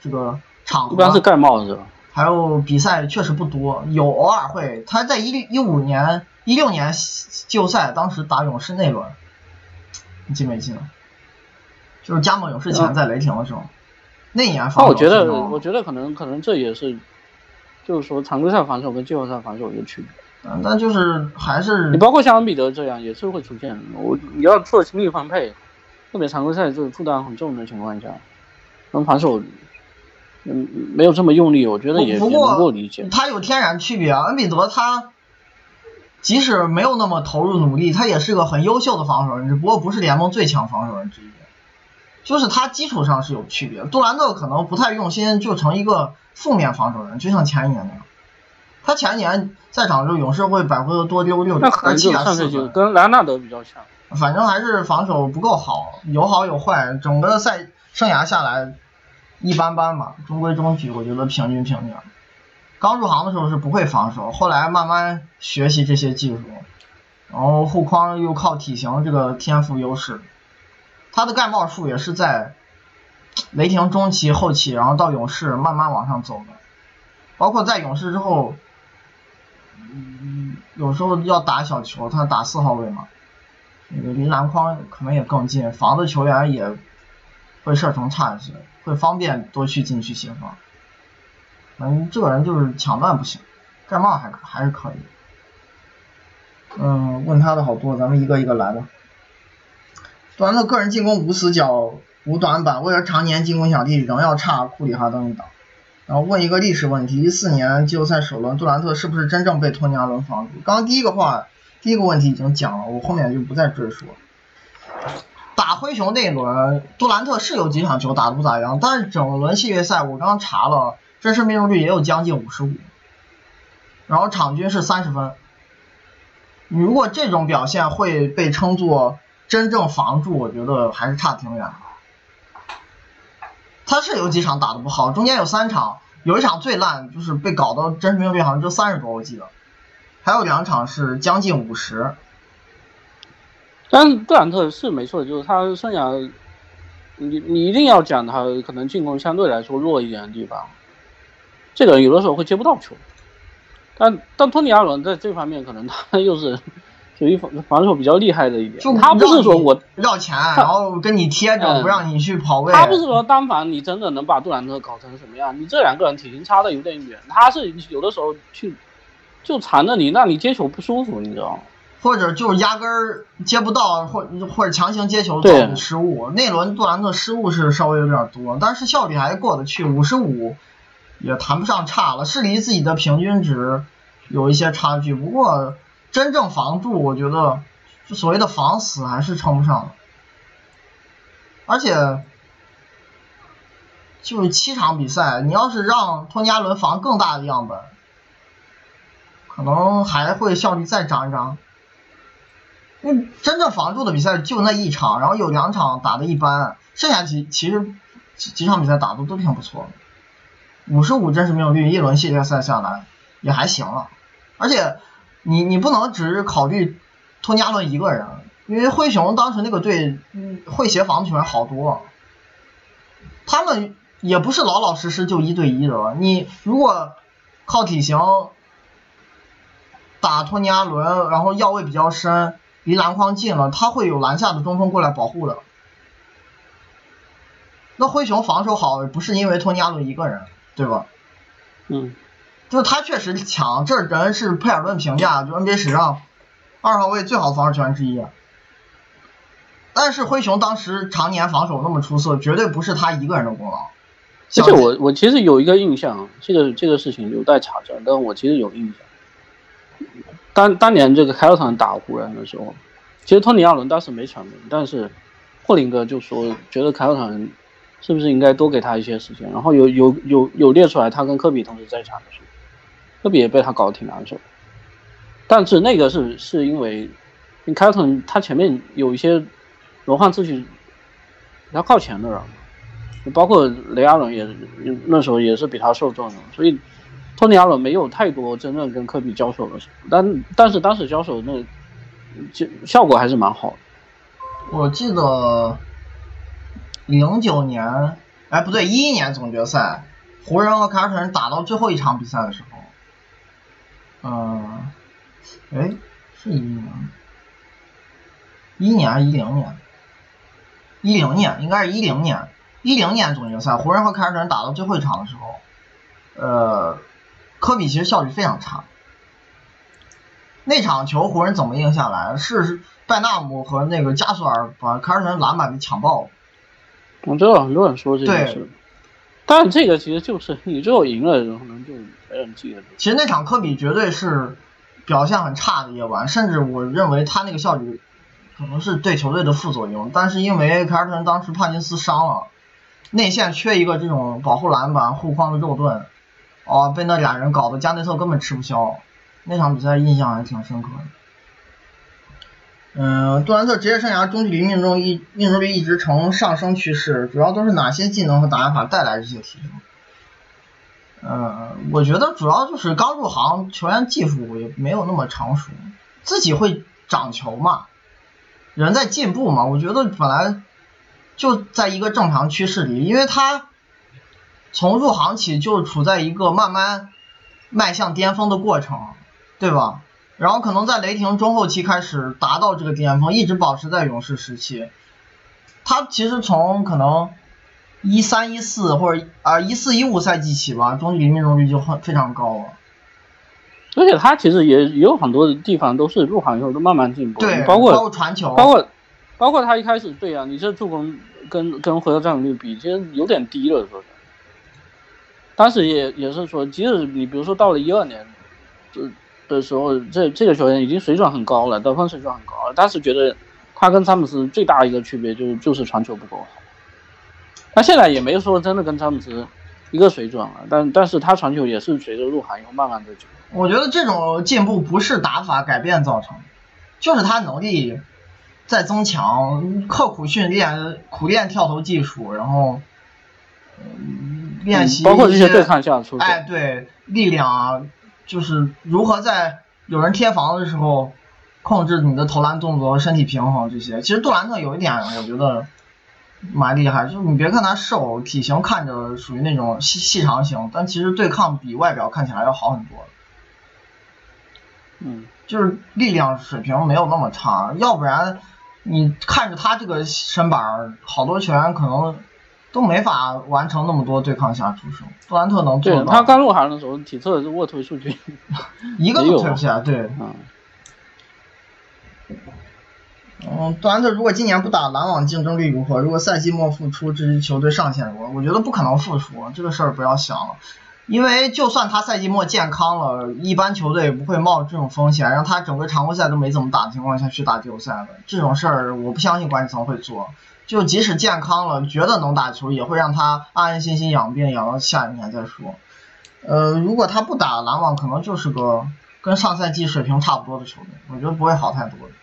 这个场合，一般是盖帽子。还有比赛确实不多，有偶尔会。他在一一五年、一六年季后赛，当时打勇士那轮，你记没记得？就是加盟勇士前在雷霆的时候，那年防守。那我觉得，我觉得可能可能这也是，就是说常规赛防守跟季后赛防守有区别。嗯，那就是还是你包括像恩比德这样也是会出现，我你要做精力分配，特别常规赛这负担很重的情况下，能防守，嗯，没有这么用力，我觉得也也能够理解。他有天然区别啊，恩比德他即使没有那么投入努力，他也是个很优秀的防守人，只不过不是联盟最强防守人之一，就是他基础上是有区别。杜兰特可能不太用心，就成一个负面防守人，就像前一年那样。他前年赛场的时候，勇士会百回合多丢六点七加四分，跟莱昂纳德比较强。反正还是防守不够好，有好有坏。整个赛生涯下来一般般吧，中规中矩，我觉得平均平均。刚入行的时候是不会防守，后来慢慢学习这些技术，然后护框又靠体型这个天赋优势。他的盖帽数也是在雷霆中期后期，然后到勇士慢慢往上走的，包括在勇士之后。嗯，有时候要打小球，他打四号位嘛，那个离篮筐可能也更近，防的球员也会射程差一些，会方便多去禁区协防。反正这个人就是抢断不行，盖帽还还是可以。嗯，问他的好多，咱们一个一个来吧。杜兰特个人进攻无死角、无短板，为了常年进攻小弟仍要差库里哈登一档。然后问一个历史问题：一四年季后赛首轮，杜兰特是不是真正被托尼·阿伦防住？刚刚第一个话，第一个问题已经讲了，我后面就不再赘述。打灰熊那一轮，杜兰特是有几场球打的不咋样，但是整轮系列赛我刚查了，真实命中率也有将近五十五，然后场均是三十分。如果这种表现会被称作真正防住，我觉得还是差挺远。他是有几场打的不好，中间有三场，有一场最烂，就是被搞到真实命中率好像就三十多，我记得，还有两场是将近五十。但杜兰特是没错，就是他生涯，你你一定要讲他可能进攻相对来说弱一点的地方，这个有的时候会接不到球，但但托尼阿伦在这方面可能他又是属于防防守比较厉害的一点就。他不是说我要钱，然后跟你贴着，嗯不让你去跑位。他不是说单防你真的能把杜兰特搞成什么样，你这两个人体型差的有点远，他是有的时候去就缠着你，让你接球不舒服，你知道吗？或者就是压根儿接不到，或或者强行接球造对成失误。那轮杜兰特失误是稍微有点多，但是效率还过得去，五十五也谈不上差了，是离自己的平均值有一些差距。不过真正防住，我觉得就所谓的防死还是称不上的。而且就是七场比赛，你要是让托尼亚伦防更大的样本，可能还会效率再涨一涨。因为真正防住的比赛就那一场，然后有两场打的一般，剩下几其实几几场比赛打的都挺不错的。五十五真实命中率，一轮系列赛下来也还行了。而且你你不能只是考虑托尼阿伦一个人，因为灰熊当时那个队嗯会协防的球员好多，他们也不是老老实实就一对一的。你如果靠体型打托尼阿伦，然后腰位比较深，离篮筐近了，他会有篮下的中锋过来保护的。那灰熊防守好，不是因为托尼阿伦一个人，对吧？嗯，就是他确实强，这人是佩尔顿评价，就 NBA 史上二号位最好的防守球员之一。但是灰熊当时常年防守那么出色，绝对不是他一个人的功劳。而且我我其实有一个印象，这个这个事情有待查证，但我其实有印象。当当年这个凯尔特人打湖人的时候，其实托尼亚伦当时没成名，但是霍林格就说觉得凯尔特人是不是应该多给他一些时间，然后有有有有列出来他跟科比同时在场的时候，科比也被他搞得挺难受。但是那个是是因为，你凯尔特他前面有一些轮换次序比较靠前的人。包括雷阿伦也那时候也是比他受重用，所以托尼·阿伦没有太多真正跟科比交手的时候，但但是当时交手那就效果还是蛮好的。我记得零九年，哎不对，一一年总决赛，湖人和凯尔特人打到最后一场比赛的时候，嗯，哎，是一一年，一一年还是一零年？一零年，应该是一零年。一零年总决赛，湖人和凯尔特人打到最后一场的时候，呃，科比其实效率非常差。那场球湖人怎么赢下来？是拜纳姆和那个加索尔把凯尔特人篮板给抢爆了。我知道很多人说这件事，但这个其实就是你最后赢了，可能就其实那场科比绝对是表现很差的夜晚，甚至我认为他那个效率可能是对球队的副作用。但是因为凯尔特人当时帕金斯伤了。内线缺一个这种保护篮板、护框的肉盾，哦，被那俩人搞得加内特根本吃不消。那场比赛印象还挺深刻的。嗯，杜兰特职业生涯中距离命中一命中率一直呈上升趋势，主要都是哪些技能和打法带来这些提升？嗯，我觉得主要就是刚入行，球员技术也没有那么成熟，自己会长球嘛，人在进步嘛。我觉得本来。就在一个正常趋势里，因为他从入行起就处在一个慢慢迈向巅峰的过程，对吧？然后可能在雷霆中后期开始达到这个巅峰，一直保持在勇士时期。他其实从可能一三一四或者啊一四一五赛季起吧，中距离命中率就很非常高了。而且他其实也也有很多的地方都是入行以后都慢慢进步，对，包括包括传球，包括。包括他一开始，对啊，你这助攻跟跟回合占有率比，其实有点低了，说是。当时也也是说，即使你比如说到了一二年，这的时候，这这个球员已经水准很高了，得分水准很高了，当时觉得他跟詹姆斯最大一个区别就是就是传球不够好。那现在也没说真的跟詹姆斯一个水准了，但但是他传球也是随着入行以后慢慢的。我觉得这种进步不是打法改变造成的，就是他能力。在增强，刻苦训练，苦练跳投技术，然后，嗯，练习包括这些对抗下出哎，对，力量啊，就是如何在有人贴防的时候控制你的投篮动作、身体平衡这些。其实杜兰特有一点，我觉得蛮厉害，就是你别看他瘦，体型看着属于那种细细长型，但其实对抗比外表看起来要好很多。嗯，就是力量水平没有那么差，要不然你看着他这个身板，好多球员可能都没法完成那么多对抗下出手。杜兰特能做到，他刚入行的时候体测是卧推数据，一个都推不下，对。嗯。嗯，杜兰特如果今年不打篮网，竞争力如何？如果赛季末复出，这支球队上限如何？我觉得不可能复出，这个事儿不要想了。因为就算他赛季末健康了，一般球队也不会冒这种风险，让他整个常规赛都没怎么打的情况下去打季后赛的。这种事儿我不相信管理层会做。就即使健康了，觉得能打球，也会让他安安心心养病，养到下一年再说。呃，如果他不打篮网，可能就是个跟上赛季水平差不多的球队，我觉得不会好太多的。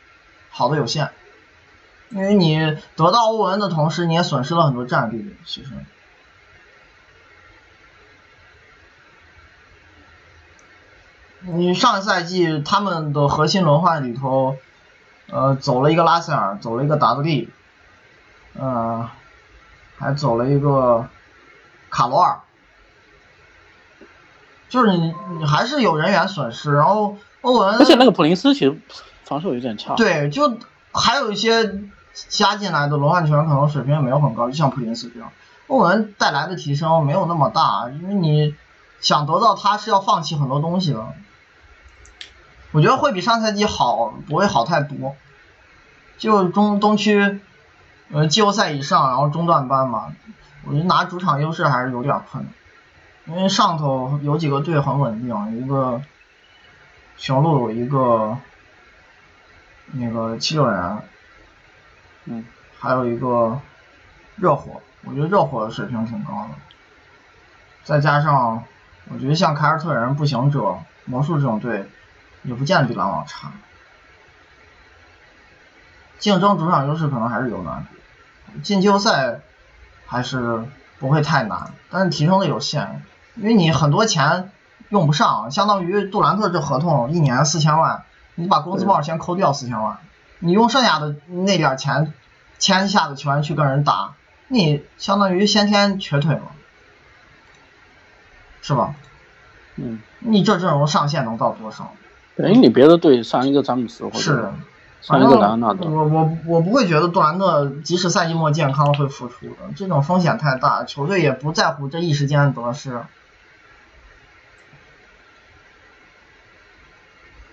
好的有限，因为你得到欧文的同时，你也损失了很多战力。其实，你上个赛季他们的核心轮换里头，呃，走了一个拉塞尔，走了一个达德利，嗯，还走了一个卡罗尔，就是你你还是有人员损失，然后欧文，而且那个普林斯其实。防守有点差，对，就还有一些加进来的罗汉拳可能水平也没有很高，就像普林斯这样，欧文带来的提升没有那么大，因为你想得到他是要放弃很多东西的。我觉得会比上赛季好，不会好太多。就中东区，呃，季后赛以上，然后中段班嘛，我觉得拿主场优势还是有点困难，因为上头有几个队很稳定，一个雄鹿，有一个。那个七六人，嗯，还有一个热火，我觉得热火的水平挺高的，再加上我觉得像凯尔特人、步行者、魔术这种队，也不见得比篮网差，竞争主场优势可能还是有难度，进季后赛还是不会太难，但是提升的有限，因为你很多钱用不上，相当于杜兰特这合同一年四千万。你把工资帽先扣掉四千万，你用剩下的那点钱签下的球员去跟人打，你相当于先天瘸腿了，是吧？嗯。你这阵容上限能到多少？等于你别的队上一个詹姆斯或者上一个莱昂纳德。我我我不会觉得杜兰特即使赛季末健康会复出的，这种风险太大，球队也不在乎这一时间的得失。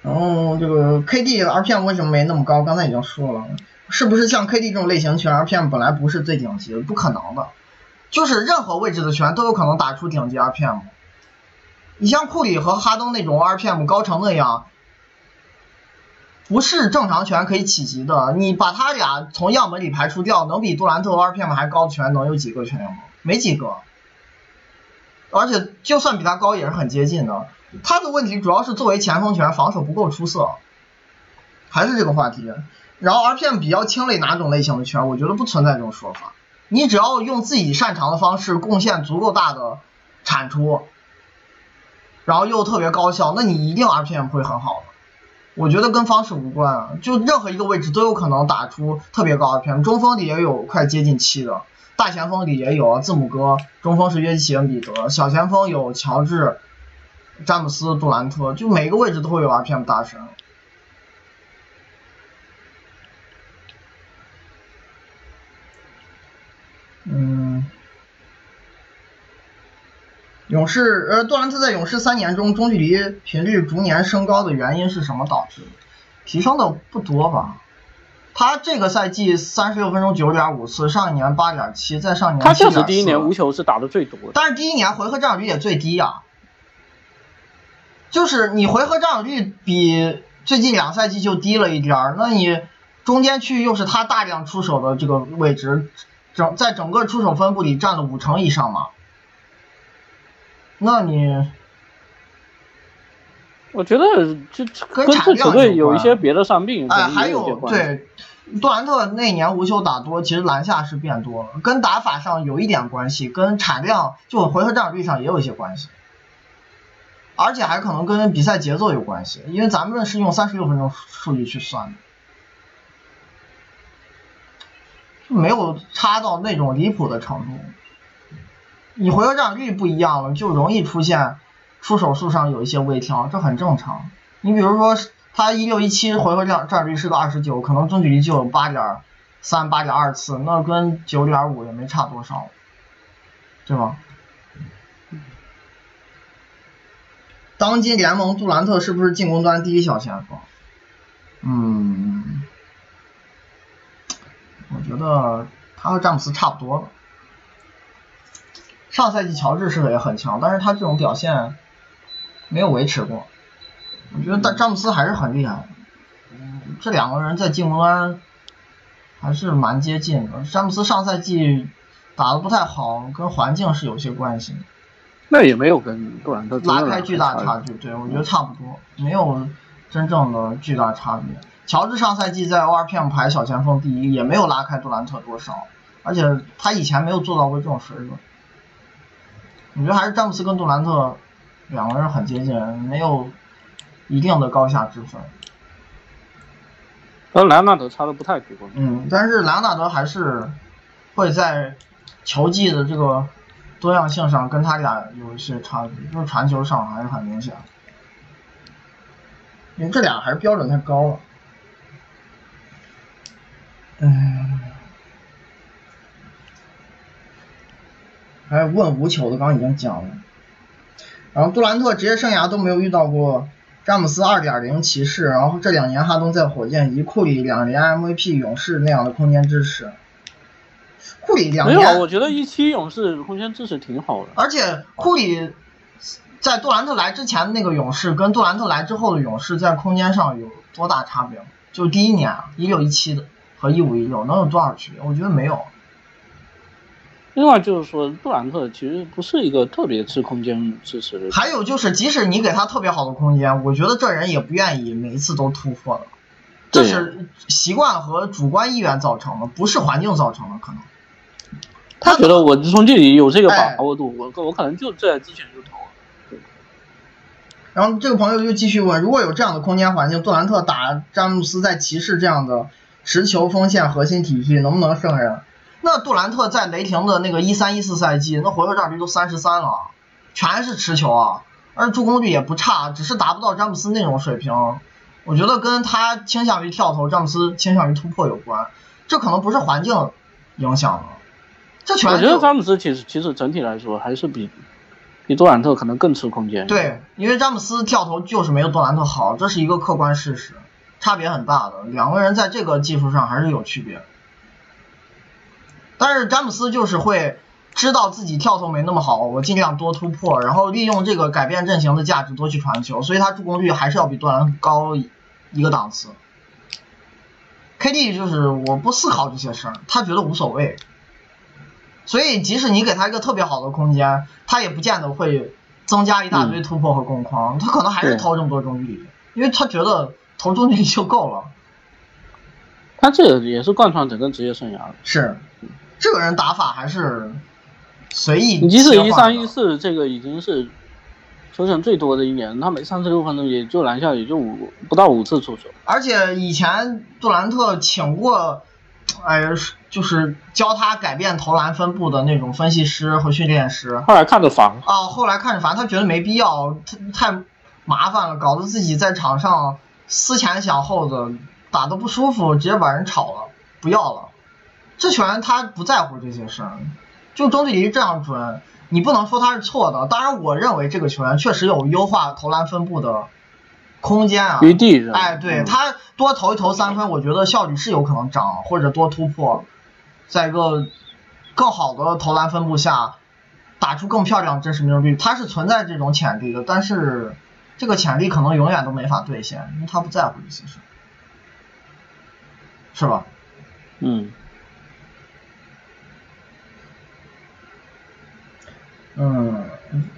然后这个 KD 的 RPM 为什么没那么高？刚才已经说了，是不是像 KD 这种类型全 RPM 本来不是最顶级的？不可能的，就是任何位置的球员都有可能打出顶级 RPM。你像库里和哈登那种 RPM 高成那样，不是正常球员可以企及的。你把他俩从样本里排除掉，能比杜兰特 RPM 还高的球员能有几个球员吗？没几个。而且就算比他高，也是很接近的。他的问题主要是作为前锋球员防守不够出色，还是这个话题。然后 RPM 比较轻类哪种类型的球员，我觉得不存在这种说法。你只要用自己擅长的方式贡献足够大的产出，然后又特别高效，那你一定 RPM 会很好的。我觉得跟方式无关，就任何一个位置都有可能打出特别高 RPM。中锋里也有快接近七的，大前锋里也有，字母哥。中锋是约基奇、恩比德，小前锋有乔治。詹姆斯、杜兰特，就每个位置都会有 RPM 大神。嗯，勇士呃，杜兰特在勇士三年中中距离频率逐年升高的原因是什么导致的？提升的不多吧？他这个赛季三十六分钟九点五次，上一年八点七，再上一年他确实第一年无球是打的最多的，但是第一年回合占有率也最低呀。就是你回合占有率比最近两赛季就低了一点儿，那你中间区域又是他大量出手的这个位置，整在整个出手分布里占了五成以上嘛？那你，我觉得这跟这球队有一些别的伤病，哎，还有对杜兰特那年无休打多，其实篮下是变多了，跟打法上有一点关系，跟产量就回合占有率上也有一些关系。而且还可能跟比赛节奏有关系，因为咱们是用三十六分钟数据去算的，没有差到那种离谱的程度。你回合占有率不一样了，就容易出现出手数上有一些微调，这很正常。你比如说他一六一七回合战战率是个二十九，可能中距离就有八点三、八点二次，那跟九点五也没差多少，对吧？当今联盟杜兰特是不是进攻端第一小前锋？嗯，我觉得他和詹姆斯差不多吧。上赛季乔治是也很强，但是他这种表现没有维持过。我觉得詹詹姆斯还是很厉害。这两个人在进攻端还是蛮接近的。詹姆斯上赛季打的不太好，跟环境是有些关系。那也没有跟杜兰特拉开巨大差距，对我觉得差不多，没有真正的巨大差别。乔治上赛季在 ORPM 排小前锋第一，也没有拉开杜兰特多少，而且他以前没有做到过这种水准。我觉得还是詹姆斯跟杜兰特两个人很接近，没有一定的高下之分。和莱昂纳德差的不太多。嗯，但是莱昂纳德还是会在球技的这个。多样性上跟他俩有一些差距，就是传球上还是很明显，因为这俩还是标准太高了。嗯，还有问无球的，刚已经讲了。然后杜兰特职业生涯都没有遇到过詹姆斯二点零骑士，然后这两年哈登在火箭以库里两连 MVP 勇士那样的空间支持。库里两年没有，我觉得一期勇士空间支持挺好的。而且库里在杜兰特来之前那个勇士，跟杜兰特来之后的勇士在空间上有多大差别？就第一年啊，一六一七的和一五一六能有多少区别？我觉得没有。另外就是说，杜兰特其实不是一个特别吃空间支持的。还有就是，即使你给他特别好的空间，我觉得这人也不愿意每一次都突破的。这是习惯和主观意愿造成的，不是环境造成的，可能。他觉得我从这里有这个把握度，我我可能就这之前就投了。然后这个朋友就继续问：如果有这样的空间环境，杜兰特打詹姆斯在骑士这样的持球锋线核心体系，能不能胜任？那杜兰特在雷霆的那个一三一四赛季，那回合占比都三十三了，全是持球啊，而助攻率也不差，只是达不到詹姆斯那种水平。我觉得跟他倾向于跳投，詹姆斯倾向于突破有关，这可能不是环境影响的。我觉得詹姆斯其实其实整体来说还是比比杜兰特可能更吃空间。对，因为詹姆斯跳投就是没有杜兰特好，这是一个客观事实，差别很大的。两个人在这个技术上还是有区别。但是詹姆斯就是会知道自己跳投没那么好，我尽量多突破，然后利用这个改变阵型的价值多去传球，所以他助攻率还是要比杜兰特高一个档次。KD 就是我不思考这些事儿，他觉得无所谓。所以，即使你给他一个特别好的空间，他也不见得会增加一大堆突破和攻框，他可能还是投这么多中距离，因为他觉得投中距离就够了。他这也是贯穿整个职业生涯的。是，这个人打法还是随意。你即使一三一四这个已经是球权最多的一年，他每三十六分钟也就篮下也就五不到五次出手。而且以前杜兰特请过。哎呀，就是教他改变投篮分布的那种分析师和训练师。后来看着烦。啊，后来看着烦，他觉得没必要，太太麻烦了，搞得自己在场上思前想后的，打的不舒服，直接把人炒了，不要了。这球员他不在乎这些事儿，就中距离这样准，你不能说他是错的。当然，我认为这个球员确实有优化投篮分布的。空间啊，哎，对他多投一投三分，我觉得效率是有可能涨，或者多突破，在一个更好的投篮分布下，打出更漂亮真实命中率，他是存在这种潜力的，但是这个潜力可能永远都没法兑现，因为他不在乎这些事，是吧？嗯。嗯，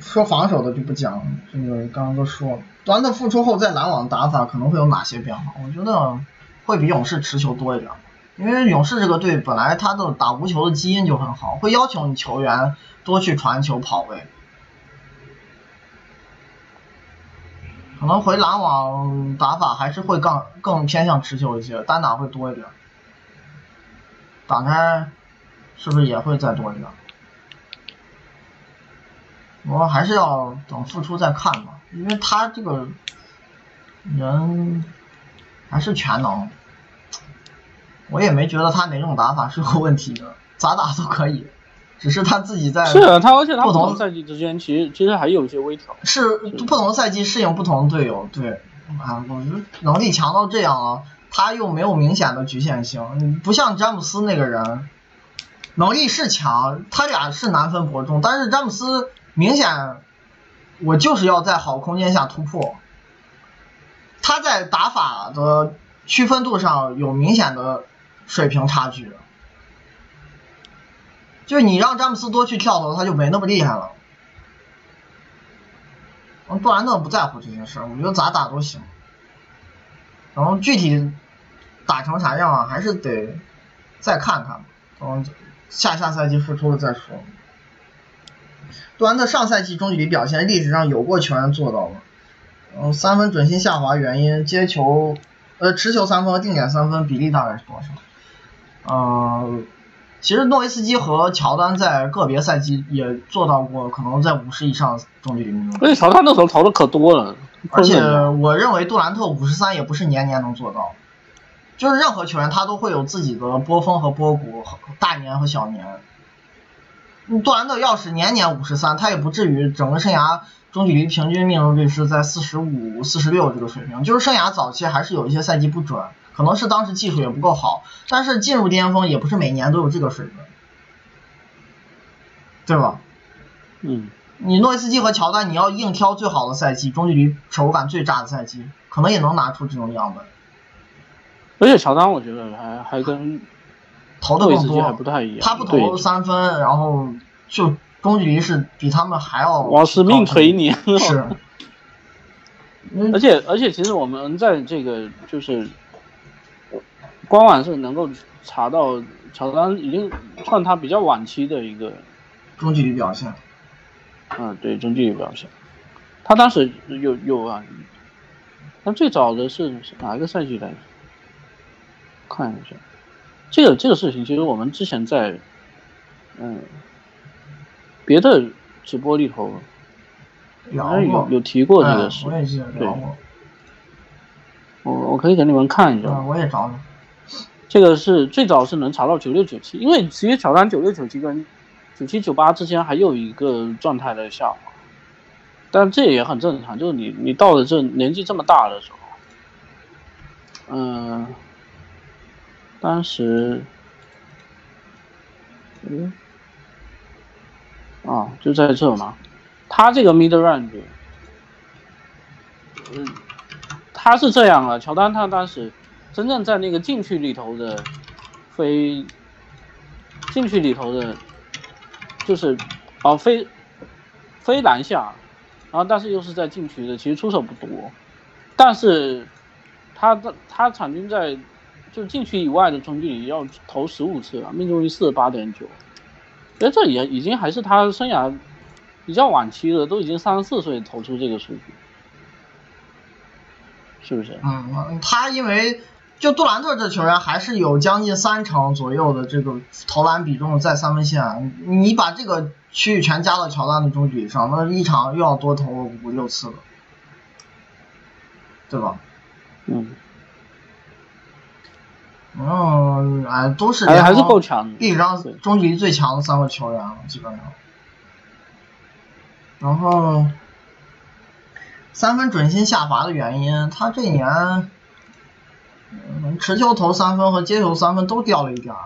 说防守的就不讲，这个刚刚都说了。端的复出后在篮网打法可能会有哪些变化？我觉得会比勇士持球多一点，因为勇士这个队本来他的打无球的基因就很好，会要求你球员多去传球跑位。可能回篮网打法还是会更更偏向持球一些，单打会多一点，打开是不是也会再多一点？我还是要等复出再看吧，因为他这个人还是全能。我也没觉得他哪种打法是有问题的，咋打都可以，只是他自己在是啊，他而且他不同赛季之间其实其实还有一些微调。是不同赛季适应不同队友，对，啊，我觉得能力强到这样啊，他又没有明显的局限性，不像詹姆斯那个人，能力是强，他俩是难分伯仲，但是詹姆斯明显我就是要在好空间下突破，他在打法的区分度上有明显的水平差距，就是你让詹姆斯多去跳投，他就没那么厉害了。嗯，杜兰特不在乎这些事，我觉得咋打都行。然后具体打成啥样啊，还是得再看看，嗯，下下赛季复出了再说。杜兰特上赛季中距离表现，历史上有过球员做到吗。嗯，三分准心下滑原因，接球，呃，持球三分和定点三分比例大概是多少？嗯，其实诺维斯基和乔丹在个别赛季也做到过，可能在五十以上中距离命中。而且乔丹那时候投的可多了，而且我认为杜兰特五十三也不是年年能做到，就是任何球员他都会有自己的波峰和波谷，大年和小年。杜兰特要是年年五十三，他也不至于整个生涯中距离平均命中率是在四十五、四十六这个水平。就是生涯早期还是有一些赛季不准，可能是当时技术也不够好，但是进入巅峰也不是每年都有这个水准，对吧？嗯，你诺维斯基和乔丹，你要硬挑最好的赛季，中距离手感最炸的赛季，可能也能拿出这种样本。而且乔丹我觉得还还跟投的更多，还不太一样。他不投三分，然后就中距离是比他们还要。我是命锤你。是。而且而且，其实我们在这个就是官网是能够查到乔丹已经算他比较晚期的一个中距离表现。嗯，对，中距离表现。他当时有有啊，他最早的是哪一个赛季来着？看一下。这个这个事情，其实我们之前在，嗯，别的直播里头，有有有提过这个事，我也记得聊过。我我可以给你们看一下。我也找找。这个是最早是能查到九六九七，因为其实乔丹九六九七跟九七九八之间还有一个状态的下滑，但这也很正常，就是你你到了这年纪这么大的时候，嗯。当时，嗯，啊，就在这嘛。他这个 mid range，嗯，他是这样啊。乔丹他当时真正在那个禁区里头的非，禁区里头的，就是哦非非篮下，然后但是又是在禁区的，其实出手不多，但是他的他场均在。就禁区以外的中距离要投十五次了，命中率四十八点九，哎，这也已经还是他生涯比较晚期了，都已经三十四岁投出这个数据，是不是？嗯，他因为就杜兰特这球员还是有将近三成左右的这个投篮比重在三分线，你把这个区域全加到乔丹的中距离上，那一场又要多投五六次了，对吧？嗯。嗯，哎，都是还还是够强，历史上中距离最强的三个球员了，基本上。然后三分准心下滑的原因，他这一年持球投三分和接球三分都掉了一点儿。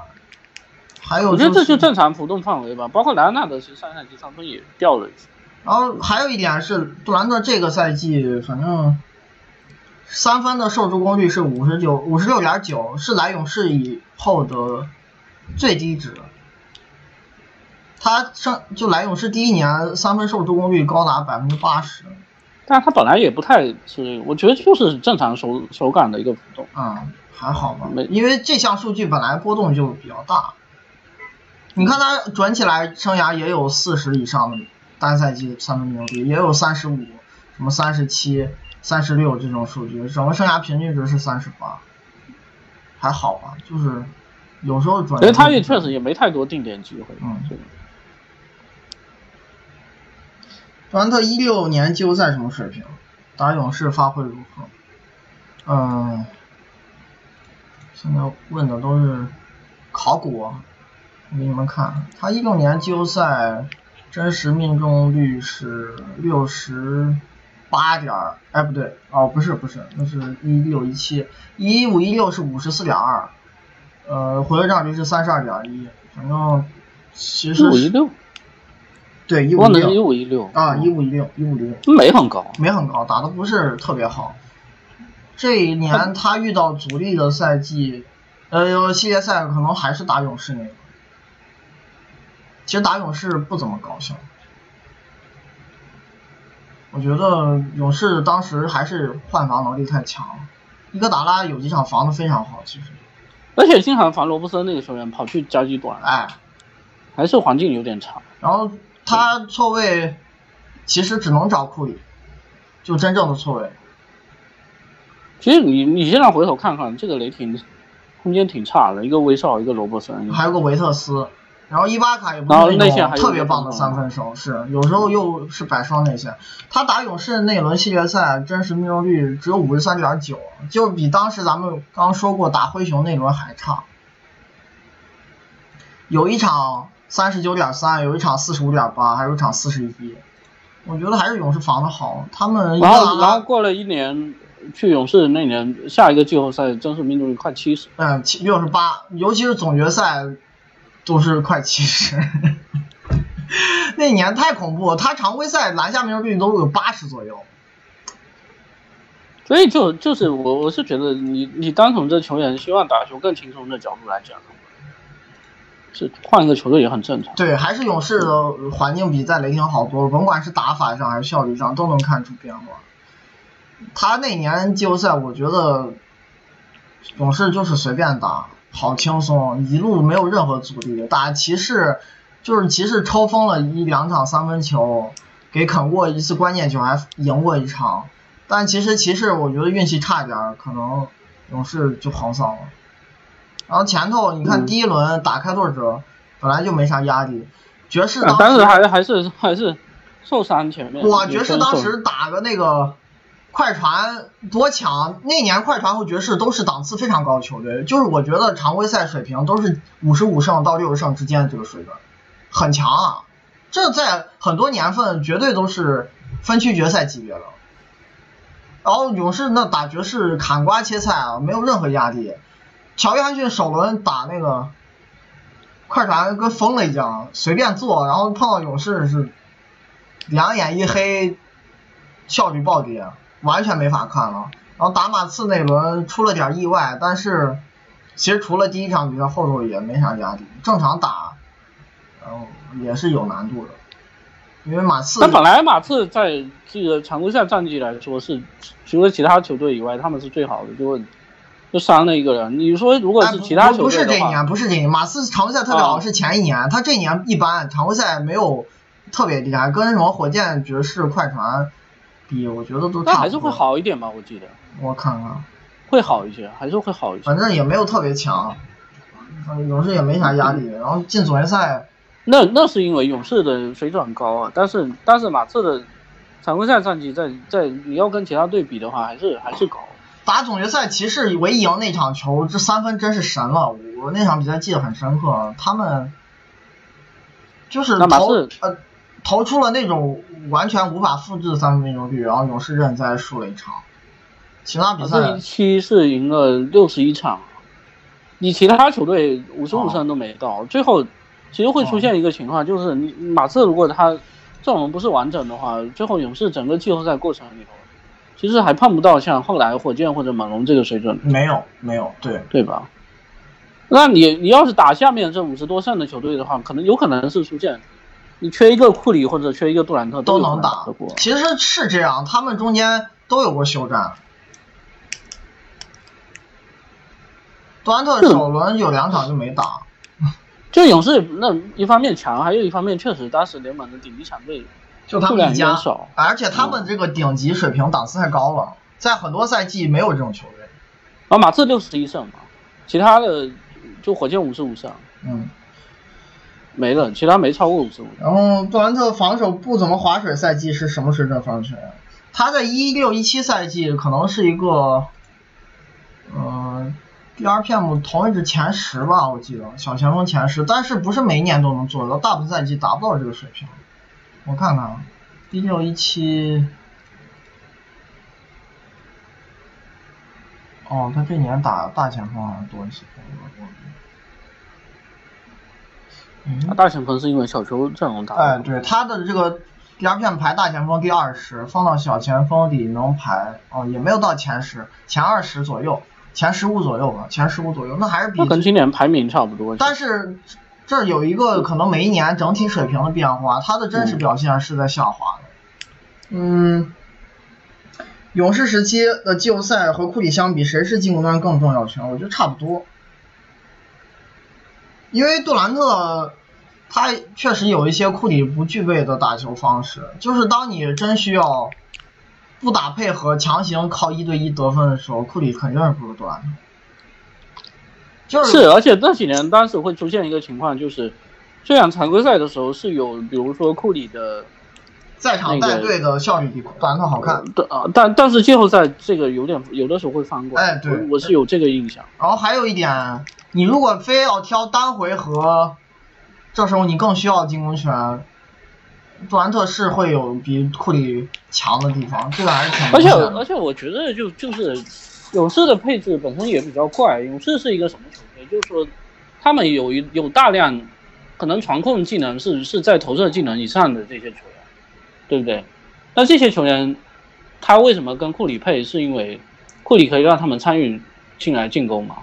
还有，我觉得这就正常浮动范围吧，包括莱昂纳德其实上赛季三分也掉了一些。然后还有一点是杜兰特这个赛季，反正。三分的受助攻率是五十九五十六点九，是来勇士以后的最低值。他上就来勇士第一年三分受助攻率高达百分之八十。但是他本来也不太是，我觉得就是正常手手感的一个浮动。嗯，还好吧，因为这项数据本来波动就比较大。你看他转起来生涯也有四十以上的单赛季三分命中率，也有三十五，什么三十七。三十六这种数据，整个生涯平均值是三十八，还好吧，就是有时候转。其实他也确实也没太多定点机会。嗯。杜兰特一六年季后赛什么水平？打勇士发挥如何？嗯，现在问的都是考古，我给你们看，他一六年季后赛真实命中率是六十八点，哎不对，哦不是不是，那是一六一七，一五一六是五十四点二，呃回合占有率是三十二点一，反正其一实五一六，对一五一六五一六啊一五一六一五零。没很高。没很高，打的不是特别好。这一年他遇到主力的赛季，呃，系列赛可能还是打勇士那个。其实打勇士不怎么高效，我觉得勇士当时还是换防能力太强了。伊戈达拉有几场防的非常好，其实，而且经常防罗布森那个球员跑去夹击短，哎，还是环境有点差。然后他错位其实只能找库里，就真正的错位。其实你你现在回头看看，这个雷霆空间挺差的，一个威少，一个罗伯森，还有个维特斯，然后伊巴卡也不是那种特别棒的三分手，是有时候又是摆双内线。他打勇士那轮系列赛真实命中率只有五十三点九，就比当时咱们刚说过打灰熊那轮还差。有一场三十九点三，有一场四十五点八，还有一场四十一。我觉得还是勇士防的好，他们然后然后过了一年去勇士那年，下一个季后赛真实命中率快七十，嗯，七六十八，尤其是总决赛都是快七十。那年太恐怖了，他常规赛篮下命中率都有八十左右。所以就就是我我是觉得你你单从这球员希望打球更轻松的角度来讲，是换一个球队也很正常。对，还是勇士的环境比在雷霆好多了，甭管是打法上还是效率上都能看出变化。他那年季后赛，我觉得勇士就是随便打，好轻松，一路没有任何阻力。打骑士就是骑士抽风了一两场三分球，给啃过一次关键球，还赢过一场。但其实骑士我觉得运气差点，可能勇士就横扫了。然后前头你看嗯第一轮打开拓者，本来就没啥压力，爵士当时还还是还是受伤前面。哇，爵士当时打个那个快船多强，那年快船和爵士都是档次非常高的球队，就是我觉得常规赛水平都是五十五胜到六十胜之间的这个水准，很强啊。这在很多年份绝对都是分区决赛级别的。然后勇士那打爵士砍瓜切菜啊，没有任何压力。乔约翰逊首轮打那个快船跟疯了一样，随便做，然后碰到勇士是两眼一黑，效率暴跌，完全没法看了。然后打马刺那轮出了点意外，但是其实除了第一场比赛，后头也没啥压力，正常打，然后也是有难度的，因为马刺但本来马刺在这个常规赛战绩来说是，除了其他球队以外，他们是最好的，就就伤了一个人。你说如果哎是其他不不球队的话，是这一年，不是这一年，马刺常规赛特别好啊是前一年，他这一年一般，常规赛没有特别厉害，跟什么火箭、爵士、快船比，我觉得都差。那还是会，好一点吧？我记得我看看，会好一些，还是会好一些。反正也没有特别强，嗯勇士也没啥压力，然后进总决赛，那那是因为勇士的水准很高啊，但是但是马刺的常规赛战绩在在你要跟其他队比的话，还是还是高。打总决赛骑士唯一赢那场球，这三分真是神了，我那场比赛记得很深刻，他们就是投呃投出了那种完全无法复制的三分命中率，然后勇士认栽输了一场，其他比赛马刺一期是赢了六十一场，你其他球队五十五胜都没到，最后其实会出现一个情况，就是你马刺如果他阵容不是完整的话，最后勇士整个季后赛过程里头，其实还碰不到像后来火箭或者猛龙这个水准，没有没有对。对吧？那你你要是打下面这五十多胜的球队的话，可能有可能是出现你缺一个库里或者缺一个杜兰特都能打得过。。其实是这样，他们中间都有过休战。杜兰特首轮有两场就没打，就勇士那一方面强，还有一方面确实当时联盟的顶级强队就他们一家，而且他们这个顶级水平档次太高了，在很多赛季没有这种球队。啊马刺六十一胜嘛，其他的就火箭五十五胜嗯，没了，其他没超过五十五。然后杜兰特防守不怎么划水赛季是什么水准防守？他在一六一七赛季可能是一个，嗯、，DRPM 同位置前十吧，我记得小前锋前十，但是不是每一年都能做到，大部分赛季达不到这个水平。我看看啊，一六一七，哦，他这年打大前锋好像多一些。嗯，大前锋是因为小球阵容大。哎，对，他的这个 DRPM 排大前锋第二十，放到小前锋里能排，哦，也没有到前十，前二十左右，前十五左右吧，前十五左右，那还是比跟今年排名差不多。但是这有一个可能每一年整体水平的变化，他的真实表现是在下滑的。嗯，勇士时期的季后赛和库里相比，谁是进攻端更重要权？我觉得差不多。因为杜兰特，他确实有一些库里不具备的打球方式，就是当你真需要不打配合、强行靠一对一得分的时候，库里肯定是不如杜兰特。就是，而且这几年当时会出现一个情况，就是虽然常规赛的时候是有，比如说库里的在场带队的效率比杜兰特好看，啊，但但是季后赛这个有点有的时候会翻过来，哎，对，我是有这个印象。然后还有一点。你如果非要挑单回合，这时候你更需要进攻权，杜兰特是会有比库里强的地方，这个还是挺。而且而且我觉得就就是勇士的配置本身也比较怪，勇士是一个什么球队？就是说他们有一有大量可能传控技能是是在投射技能以上的这些球员，对不对？那这些球员他为什么跟库里配？是因为库里可以让他们参与进来进攻嘛？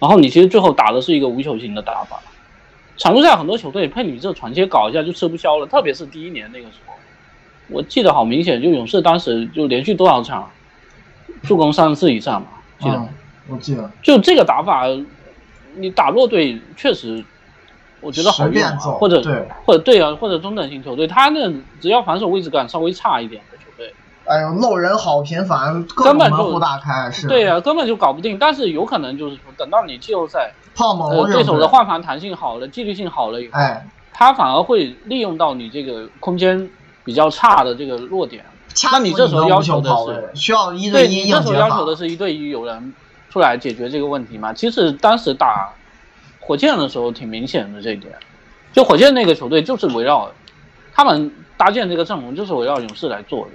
然后你其实最后打的是一个无球型的打法，常规赛很多球队配你这传接搞一下就吃不消了，特别是第一年那个时候，我记得好明显，就勇士当时就连续多少场助攻三次以上嘛，记得，我记得，就这个打法，你打弱队确实，我觉得好用，或者对或者对啊，或者中等型球队，他那只要防守位置感稍微差一点的球队。哎呦，漏人好频繁，根本就大开，是对呀，根本就搞不定。但是有可能就是说，等到你季后赛，泡沫对手的换防弹性好了，纪律性好了以后，哎，他反而会利用到你这个空间比较差的这个弱点。那你这时候要求的是需要一对一这时候要求的是一对一有人出来解决这个问题吗？其实当时打火箭的时候挺明显的这一点，就火箭那个球队就是围绕他们搭建这个阵容，就是围绕勇士来做的。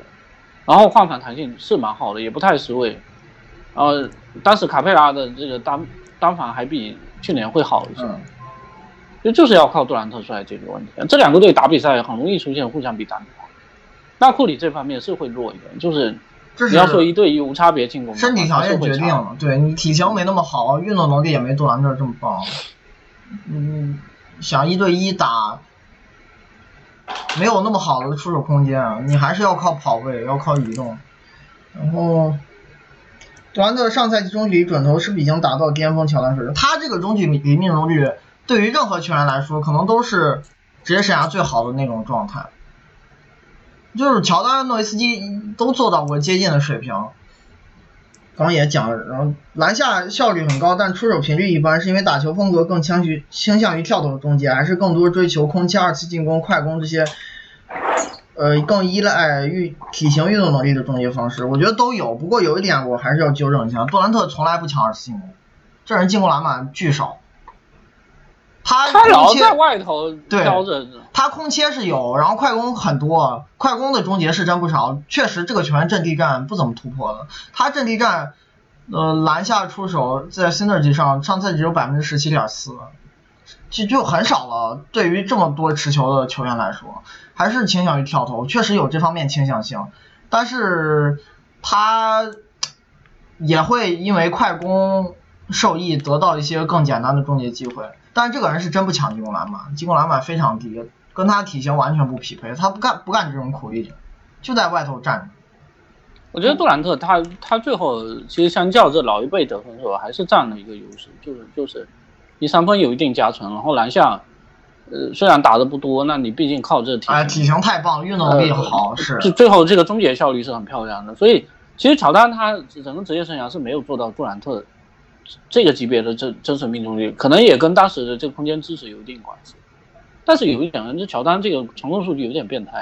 然后换防弹性是蛮好的，也不太失位。然后当时卡佩拉的这个单单防还比去年会好一些，就就是要靠杜兰特出来解决问题。这两个队打比赛很容易出现互相比单防，那库里这方面是会弱一点，就是你要说一对一无差别进攻，身体条件决定了，对你体型没那么好，运动能力也没杜兰特这么棒，嗯，想一对一打。没有那么好的出手空间啊，你还是要靠跑位，要靠移动。然后，杜兰特上赛季中距离准头是不是已经达到巅峰乔丹水平？他这个中距离命中率对于任何球员来说，可能都是职业生涯最好的那种状态。就是乔丹、诺维斯基都做到过接近的水平。刚也讲了，然后篮下效率很高，但出手频率一般，是因为打球风格更倾向于倾向于跳投终结，还是更多追求空切、二次进攻、快攻这些，呃，更依赖运体型运动能力的终结方式？我觉得都有，不过有一点我还是要纠正一下，杜兰特从来不抢二次进攻，这人进攻篮板巨少。他他老在外头飘着，他空切是有，然后快攻很多，快攻的终结是真不少。确实，这个球员阵地战不怎么突破的。他阵地战，呃，篮下出手在 synergy 上上赛季有百分之十七点四，就就很少了。对于这么多持球的球员来说，还是倾向于跳投，确实有这方面倾向性。但是他也会因为快攻受益，得到一些更简单的终结机会。但这个人是真不抢进攻篮板，进攻篮板非常低，跟他体型完全不匹配，他不干不干这种苦力，就在外头站着。我觉得杜兰特他他最后其实相较这老一辈得分手还是占了一个优势，就是就是你三分有一定加成，然后篮下呃虽然打的不多，那你毕竟靠这体哎体型太棒，运动能力好是。就最后这个终结效率是很漂亮的，所以其实乔丹他整个职业生涯是没有做到杜兰特。这个级别的真真实命中率，可能也跟当时的这个空间支持有一定关系。但是有一点，这乔丹这个传控数据有点变态。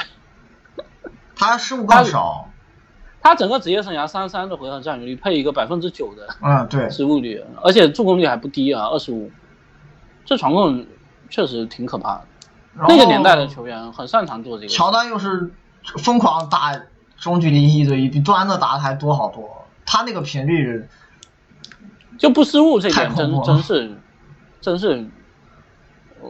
他失误更少。他整个职业生涯三十三的回合占有率配一个百分之九的嗯，对，失误率，而且助攻率还不低啊，二十五，这传控确实挺可怕的。那个年代的球员很擅长做这个。乔丹又是疯狂打中距离一对一，比杜兰特打的还多好多。他那个频率，就不失误这点真真是真是，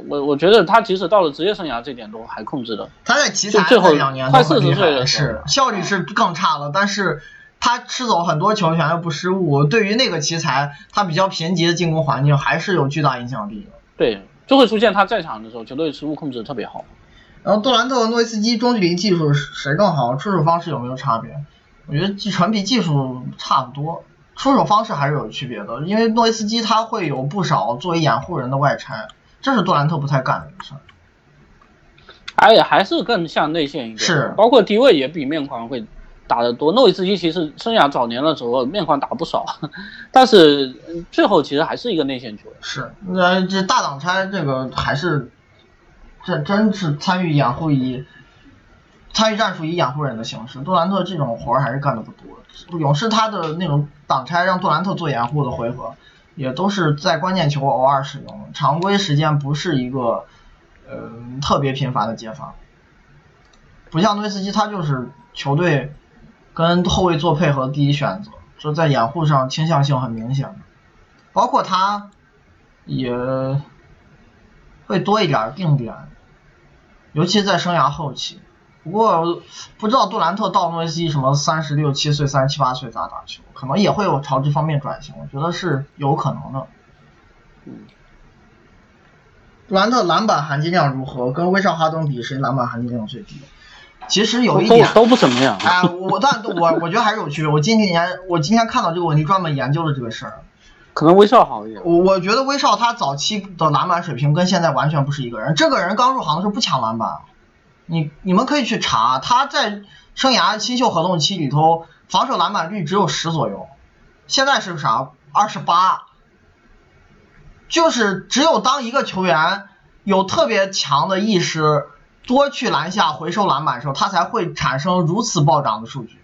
我我觉得他即使到了职业生涯这点都还控制的。他在奇才最后两年快40都很厉害，岁了是效率是更差了，但是他吃走很多球权又不失误，对于那个奇才，他比较贫瘠的进攻环境还是有巨大影响力的。对，就会出现他在场的时候，球队失误控制得特别好。然后杜兰特和诺维斯基中距离技术谁更好？出手方式有没有差别？我觉得技纯比技术差不多，出手方式还是有区别的。因为诺维斯基他会有不少作为掩护人的外拆，这是杜兰特不太干的事儿。而且还是更像内线一点，是包括低位也比面框会打得多。诺维斯基其实生涯早年的时候面框打不少，但是嗯最后其实还是一个内线球员。是，那这大挡拆这个还是，这真是参与掩护以参与战术以掩护人的形式。杜兰特这种活儿还是干的不多。勇士他的那种挡拆让杜兰特做掩护的回合，也都是在关键球偶尔使用，常规时间不是一个呃特别频繁的接发。不像诺维斯基，他就是球队跟后卫做配合的第一选择，就在掩护上倾向性很明显。包括他也会多一点定点，尤其在生涯后期。不过不知道杜兰特到诺维斯基什么三十六七岁、三十七八岁咋打球，可能也会有朝这方面转型，我觉得是有可能的。杜兰特篮板含金量如何？跟威少哈登比，谁篮板含金量最低？其实有一点，都都不怎么样。哎，我但我我觉得还是有区别。我今年我今天看到这个问题，专门研究了这个事儿。可能威少好一点。我我觉得威少他早期的篮板水平跟现在完全不是一个人。这个人刚入行的时候不抢篮板，你你们可以去查，他在生涯新秀合同期里头防守篮板率只有十左右，现在是啥？二十八。就是只有当一个球员有特别强的意识，多去篮下回收篮板的时候，他才会产生如此暴涨的数据。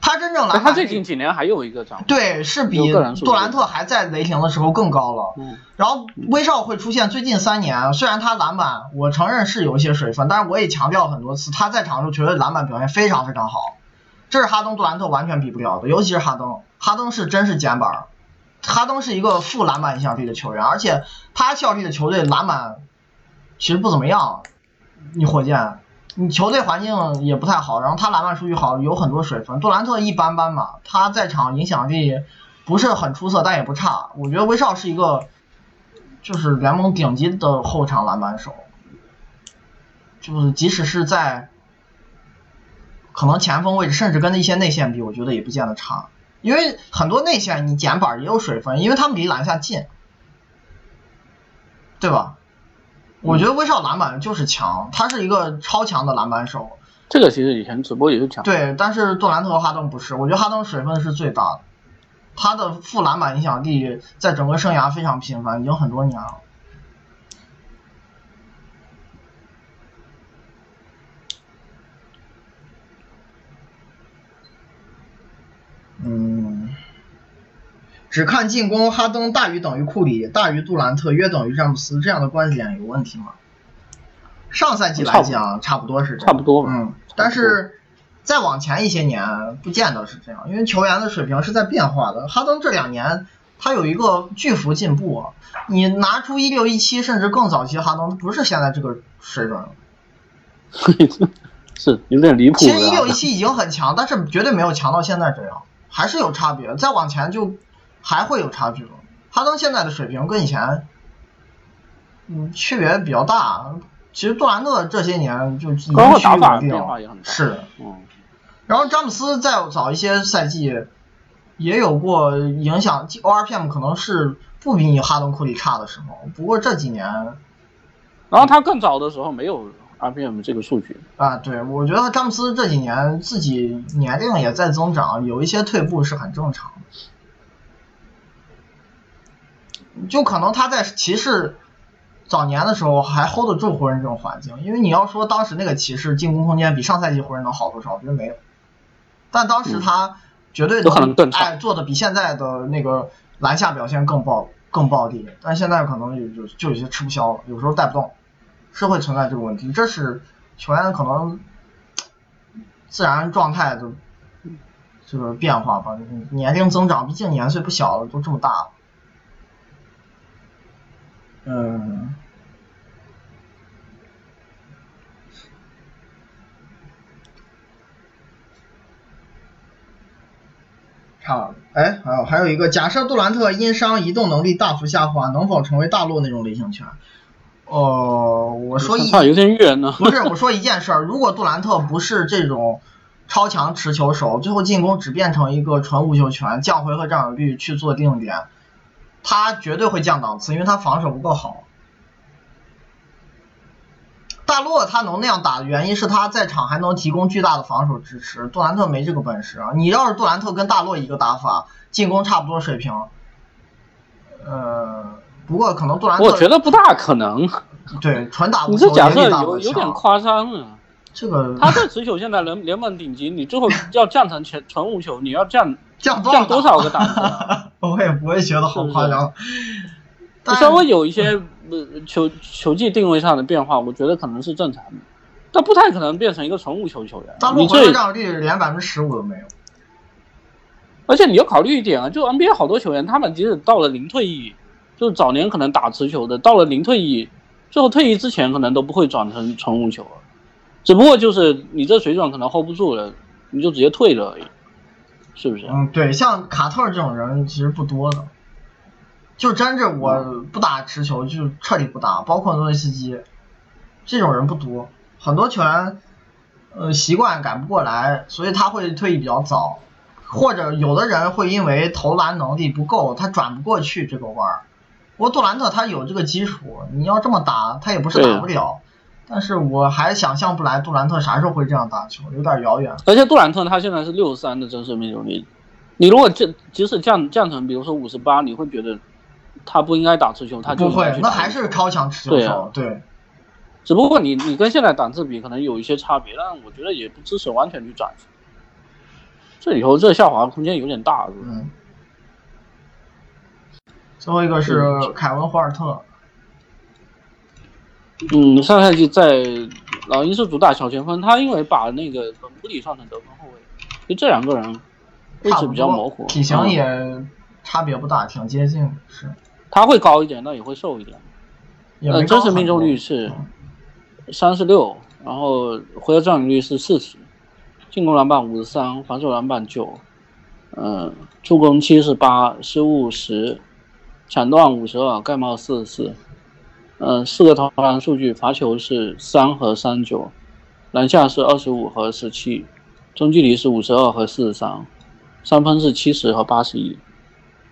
他真正篮他最近几年还有一个涨。对，是比杜兰特还在雷霆的时候更高了。嗯，然后威少会出现最近三年，虽然他篮板我承认是有一些水分，但是我也强调很多次，他在场的时候球队篮板表现非常非常好，这是哈登、杜兰特完全比不了的，尤其是哈登，哈登是真是捡板儿，哈登是一个负篮板影响力的球员，而且他效力的球队篮板其实不怎么样，你火箭。你球队环境也不太好，然后他篮板数据好，有很多水分。杜兰特一般般嘛，他在场影响力不是很出色，但也不差。我觉得威少是一个，就是联盟顶级的后场篮板手，就是即使是在可能前锋位置，甚至跟一些内线比，我觉得也不见得差。因为很多内线你捡板也有水分，因为他们离篮下近，对吧？我觉得威少篮板就是强，他是一个超强的篮板手。这个其实以前直播也是讲。对，但是杜兰特和哈登不是，我觉得哈登水分是最大的，他的负篮板影响力在整个生涯非常频繁，已经很多年了。嗯，只看进攻，哈登大于等于库里，大于杜兰特，约等于詹姆斯，这样的观点有问题吗？上赛季来讲，差不多是这样差不多吧。嗯，但是再往前一些年，不见得是这样，因为球员的水平是在变化的。哈登这两年他有一个巨幅进步啊，你拿出一六一七甚至更早期哈登，不是现在这个水准了。是有点离谱。其实一六一七已经很强，但是绝对没有强到现在这样，还是有差别。再往前就还会有差距吗。哈登现在的水平跟以前，嗯，区别比较大。其实杜兰特这些年就已经打法稳定变化也很大。是，嗯，然后詹姆斯在早一些赛季也有过影响，ORPM 可能是不比你哈登库里差的时候，不过这几年然后他更早的时候没有 RPM 这个数据。啊，对我觉得詹姆斯这几年自己年龄也在增长，有一些退步是很正常的，就可能他在骑士。早年的时候还 hold 得住湖人这种环境，因为你要说当时那个骑士进攻空间比上赛季湖人能好多少，我觉得没有。但当时他绝对有可能更差哎做的比现在的那个篮下表现更暴更暴力，但现在可能有就就有些吃不消了，有时候带不动，是会存在这个问题，这是球员可能自然状态的这个变化吧，年龄增长，毕竟年岁不小了，都这么大了。嗯，差了。哎，还有还有一个，假设杜兰特因伤移动能力大幅下滑，能否成为大陆那种类型拳？哦，我说一差有点远呢。不是，我说一件事儿，如果杜兰特不是这种超强持球手，最后进攻只变成一个纯无球权，降回合占有率去做定点，他绝对会降档次，因为他防守不够好。大洛他能那样打的原因是他在场还能提供巨大的防守支持，杜兰特没这个本事啊。你要是杜兰特跟大洛一个打法，进攻差不多水平，呃，不过可能杜兰特我觉得不大可能。对纯打无你球这假设有有点。夸张啊。这个他在持球现在联联盟顶级，你最后要降成全纯无球，你要降降多降多少个档档次啊？我也不会觉得好夸张。但稍微有一些呃球球技定位上的变化，我觉得可能是正常的，但不太可能变成一个纯无球球员大。陆你这占有率连百分之十五都没有。而且你要考虑一点啊，就 NBA 好多球员，他们即使到了零退役，就是早年可能打持球的，到了零退役，最后退役之前可能都不会转成纯无球了，只不过就是你这水准可能 hold 不住了，你就直接退了而已，是不是？嗯，对，像卡特这种人其实不多的，就真正我不打持球就彻底不打，包括诺维斯基，这种人不多，很多球员呃习惯改不过来，所以他会退役比较早，或者有的人会因为投篮能力不够，他转不过去这个弯儿。不过杜兰特他有这个基础，你要这么打，他也不是打不了。但是我还想象不来杜兰特啥时候会这样打球，有点遥远。而且杜兰特他现在是六十三的真实命中率，你如果降即使降降成比如说五十八，你会觉得他不应该打持球，他就不会那还是超强持球对啊，对。只不过你你跟现在档次比，可能有一些差别，但我觉得也不支持完全去转。这以后这下滑空间有点大，是不是？嗯，最后一个是嗯凯文霍尔特，嗯，上赛季在老鹰是主打小前锋，他因为把那个本布里上成得分后卫，就这两个人位置比较模糊，体型嗯。也差别不大，挺接近的，是。他会高一点，但也会瘦一点。呃，真实命中率是三十六，然后回合占有率是四十，进攻篮板五十三，防守篮板九，嗯，助攻七十八，失误十，抢断五十二，盖帽四十四，嗯，四个投篮数据，罚球是三和三九，篮下是二十五和十七，中距离是五十二和四十三，三分是七十和八十一。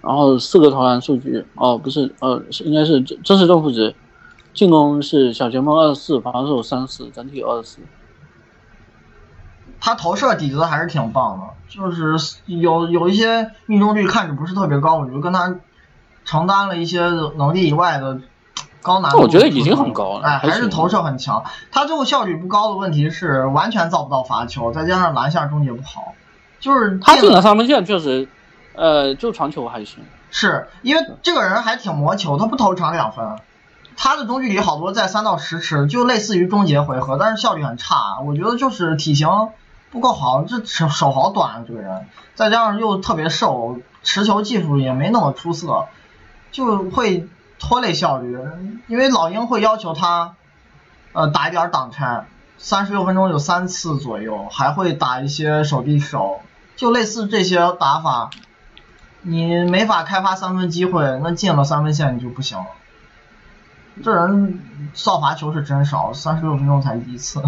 然后四个投篮数据，哦，不是，呃，是应该是真实正负值，进攻是小前锋二十四，防守三十，整体二十四。他投射底子还是挺棒的，就是有有一些命中率看着不是特别高，我觉得跟他承担了一些能力以外的高难度。我觉得已经很高了哎，还是投射很强。他最后效率不高的问题是完全造不到罚球，再加上篮下终结不好，就是他进了三分线确实，呃，就传球还行。是因为这个人还挺磨球，他不投长两分，他的中距离好多在三到十尺，就类似于终结回合，但是效率很差。我觉得就是体型不够好，这手手好短啊，这个人，再加上又特别瘦，持球技术也没那么出色，就会拖累效率。因为老鹰会要求他，呃，打一点挡拆，三十六分钟有三次左右，还会打一些手臂手，就类似这些打法。你没法开发三分机会，那进了三分线你就不行了。这人造罚球是真少，三十六分钟才一次，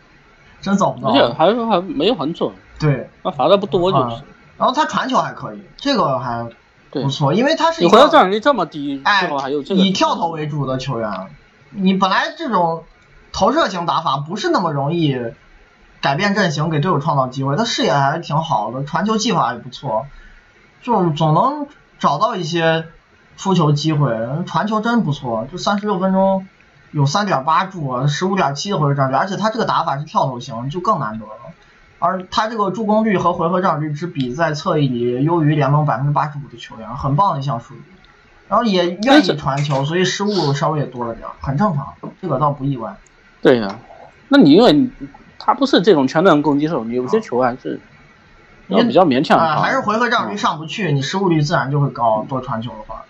真找不到而且到。还还没有很准，对，他罚的不多就是。啊然后他传球还可以，这个还对不，错，因为他是你一个回合占有率这么低，哎还有这个以跳投为主的球员，你本来这种投射型打法不是那么容易改变阵型，给队友创造机会。他视野还是挺好的，传球技法也不错，就总能找到一些出球机会，传球真不错。就三十六分钟有三点八助，十五点七的回合占比，而且他这个打法是跳投型，就更难得了。而他这个助攻率和回合占有率之比在侧翼里优于联盟百分之八十五的球员，很棒的一项数据。然后也愿意传球，所以失误稍微也多了点，很正常，这个倒不意外。对呀，那你因为他不是这种全能攻击手，你有些球还是也比较勉强。还是回合占有率上不去，你失误率自然就会高。多传球的话，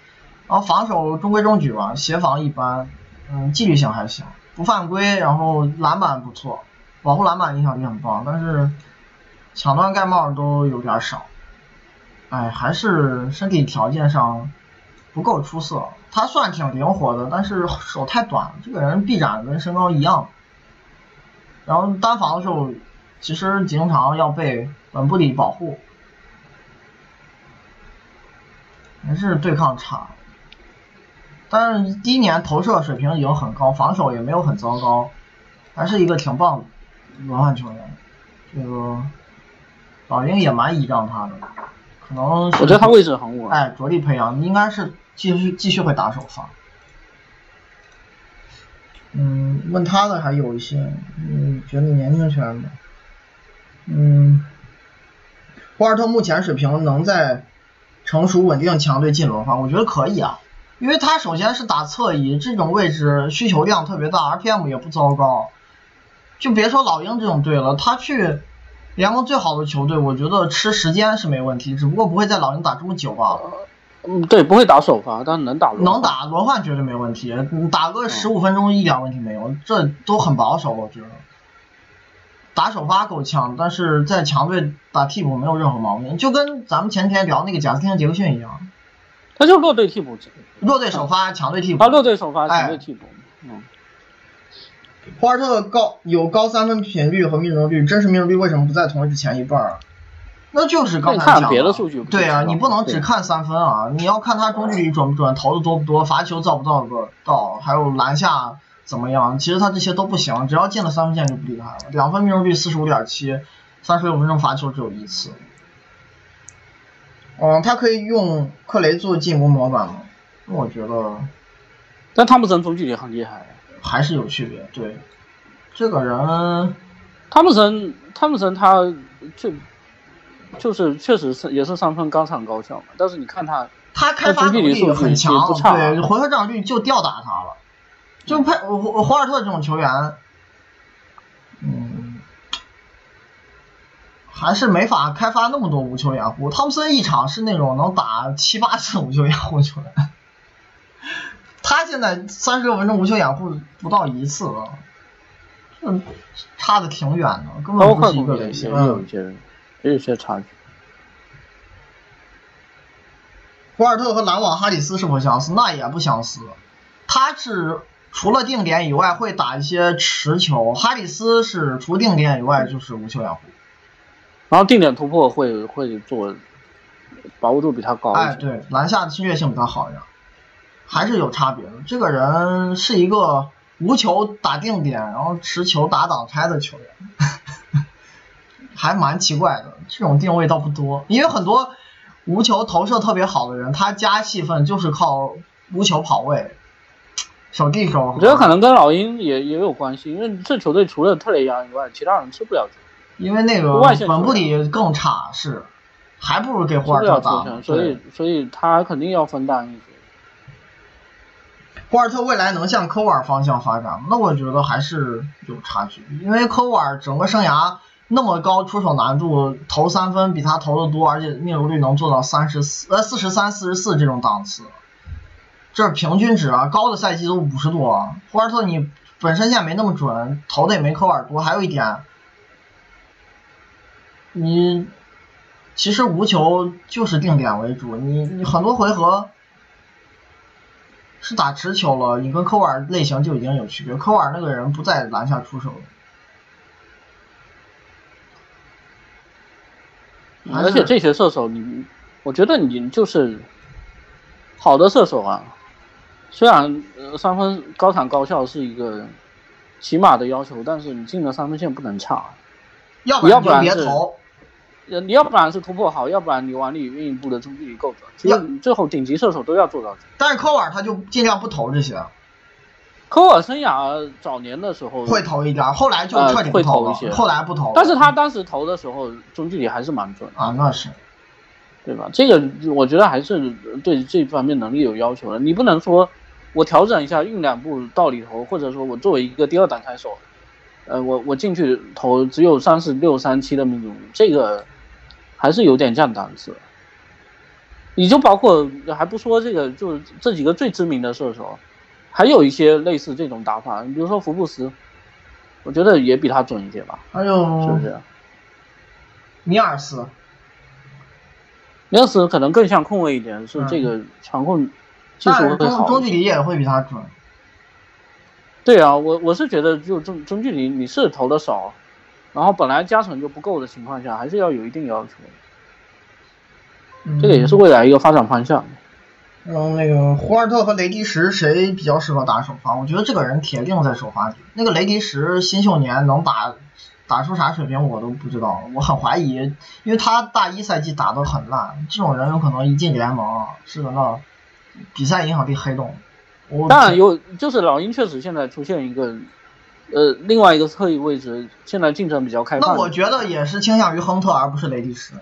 然后防守中规中矩吧，协防一般，嗯，纪律性还行，不犯规，然后篮板不错，保护篮板影响力很棒，但是抢断盖帽都有点少。哎，还是身体条件上。不够出色，他算挺灵活的，但是手太短。这个人臂展跟身高一样，然后单防的时候，其实经常要被本布里保护，还是对抗差。但是第一年投射水平已经很高，防守也没有很糟糕，还是一个挺棒的轮换球员。这个老鹰也蛮倚仗他的，可能我觉得他位置很稳。哎，着力培养，应该是。继续继续会打首发，嗯，问他的还有一些，嗯，觉得年轻球员吧，嗯，博尔特目前水平能在成熟稳定强队进轮换，我觉得可以啊，因为他首先是打侧翼，这种位置需求量特别大，RPM 也不糟糕，就别说老鹰这种队了，他去联盟最好的球队，我觉得吃时间是没问题，只不过不会在老鹰打这么久吧。嗯，对，不会打首发，但能打轮能打轮换绝对没问题，打个十五分钟一点问题没有，这都很保守，我觉得。打首发够呛，但是在强队打替补没有任何毛病，就跟咱们前天聊那个贾斯汀杰克逊一样，他就弱队替补，弱队首发，强队替补。他弱队首发，强队替补。嗯。霍尔特的高有高三分频率和命中率，真实命中率为什么不在同日之前一半啊？那就是刚才讲的，对啊，你不能只看三分啊，你要看他中距离准不准，投的多不多，罚球造不造个到，还有篮下怎么样。其实他这些都不行，只要进了三分线就不厉害了。两分命中率四十五点七，三十六分钟罚球只有一次。嗯，他可以用克雷做进攻模板吗？我觉得，但汤普森中距离很厉害，还是有区别。对，这个人，汤普森，汤普森他就。就是确实是也是三分刚上高效嘛，但是你看他，他开发能力很强，对回合占有率就吊打他了，就佩我霍尔特这种球员，嗯，还是没法开发那么多无球掩护。汤普森一场是那种能打七八次无球掩护球员，他现在三十六分钟无球掩护不到一次了，这差的挺远的，根本不是一个类型。也有些差距。博尔特和篮网哈里斯是否相似？那也不相似。他是除了定点以外会打一些持球，哈里斯是除定点以外就是无球掩护。然后定点突破会会做，把握度比他高。哎，对，篮下的侵略性比他好一点，还是有差别的。这个人是一个无球打定点，然后持球打挡拆的球员。还蛮奇怪的，这种定位倒不多，因为很多无球投射特别好的人，他加戏份就是靠无球跑位，小弟手。我觉得可能跟老鹰也也有关系，因为这球队除了特雷杨以外，其他人吃不了球。因为那个本布里更差，是还不如给霍尔特打。所以所以他肯定要分担一些。霍尔特未来能向科沃尔方向发展吗？那我觉得还是有差距，因为科沃尔整个生涯。那么高出手难度，投三分比他投的多，而且命中率能做到三十四呃四十三四十四这种档次，这是平均值啊，高的赛季都五十多。霍尔特你本身线没那么准，投的也没科沃尔多，还有一点，你其实无球就是定点为主，你你很多回合是打直球了，你跟科尔类型就已经有区别，科尔那个人不在篮下出手。而且这些射手，你，我觉得你就是好的射手啊。虽然三分高产高效是一个起码的要求，但是你进了三分线不能差。要不然就别投。你要不然是突破好，要不然你往里运一步的中距离够准。其实最后顶级射手都要做到。但是科瓦尔他就尽量不投这些。科瓦尔生涯早年的时候会投一点，后来就彻底不投了。后来不投。但是他当时投的时候中距离还是蛮准啊，那是，对吧？这个我觉得还是对这方面能力有要求的。你不能说我调整一下运两步到里头，或者说我作为一个第二档开手，呃，我我进去投只有三十六三七的命中率，这个还是有点降档次。你就包括还不说这个，就这几个最知名的射手。还有一些类似这种打法，你比如说福布斯，我觉得也比他准一些吧。还有是不是？米尔斯，米尔斯可能更像控卫一点，是这个传控技术会好。中距离也会比他准。对啊，我我是觉得就中中距离你是投的少，然后本来加成就不够的情况下，还是要有一定要求。这个也是未来一个发展方向。然后那个胡尔特和雷迪什谁比较适合打首发？我觉得这个人铁定在首发里。那个雷迪什新秀年能打打出啥水平我都不知道，我很怀疑，因为他大一赛季打得很烂，这种人有可能一进联盟是个那比赛影响力黑洞。当然有，就是老鹰确实现在出现一个呃另外一个侧翼位置，现在竞争比较开放。那我觉得也是倾向于亨特而不是雷迪什。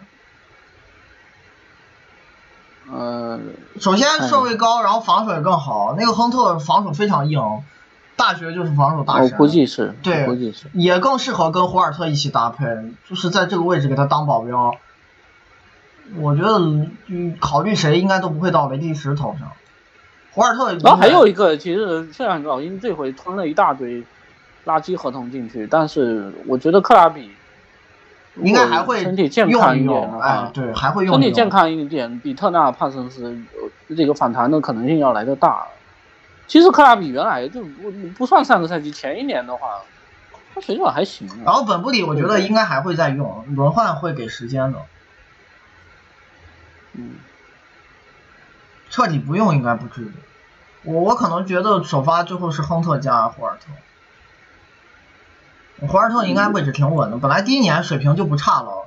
呃，首先顺位高，然后防守也更好。那个亨特防守非常硬，大学就是防守大神。我估计是，对，估计是，也更适合跟胡尔特一起搭配，就是在这个位置给他当保镖。我觉得，嗯，考虑谁应该都不会到雷迪什头上。胡尔特，然后还有一个，其实现在老鹰这回吞了一大堆垃圾合同进去，但是我觉得克拉比。应该还会身体健康一点哎，对，还会用。身体健康一点，比特纳帕森斯这个反弹的可能性要来的大。其实克拉比原来就不不算上个赛季前一年的话，他水准还行。然后本布里我觉得应该还会再用，轮换会给时间的。嗯，彻底不用应该不至于。我我可能觉得首发最后是亨特加霍尔特。霍尔特应该位置挺稳的，本来第一年水平就不差了。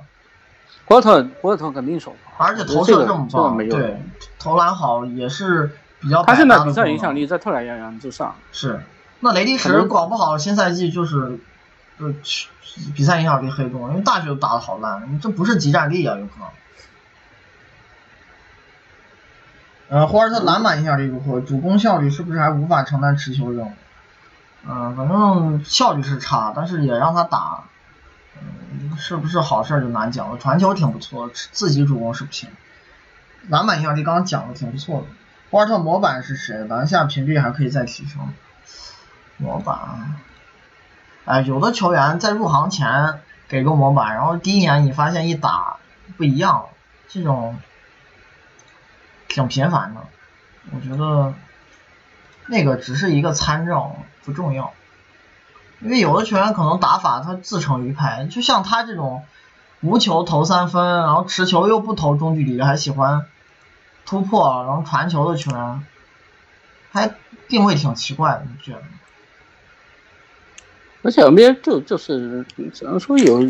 霍尔特，霍尔特肯定首发，而且投射这么棒，对，投篮好也是比较。他现在比赛影响力在特莱洋洋之上。是，那雷迪什搞不好新赛季就是，呃，比赛影响力黑洞，因为大学都打的好烂，这不是集战力啊，有可能。呃，霍尔特篮板影响力如何？主攻效率是不是还无法承担持球任务？嗯，反正效率是差，但是也让他打，嗯，是不是好事就难讲了。传球挺不错，自己主攻是不行。篮板影响力刚刚讲的挺不错的。沃尔特模板是谁？篮下频率还可以再提升。模板，哎，有的球员在入行前给个模板，然后第一年你发现一打不一样，这种挺频繁的，我觉得。那个只是一个参照，不重要，因为有的球员可能打法他自成一派，就像他这种无球投三分，然后持球又不投中距离，还喜欢突破，然后传球的球员，还定位挺奇怪的，你觉得？而且 NBA 就就是只能说有，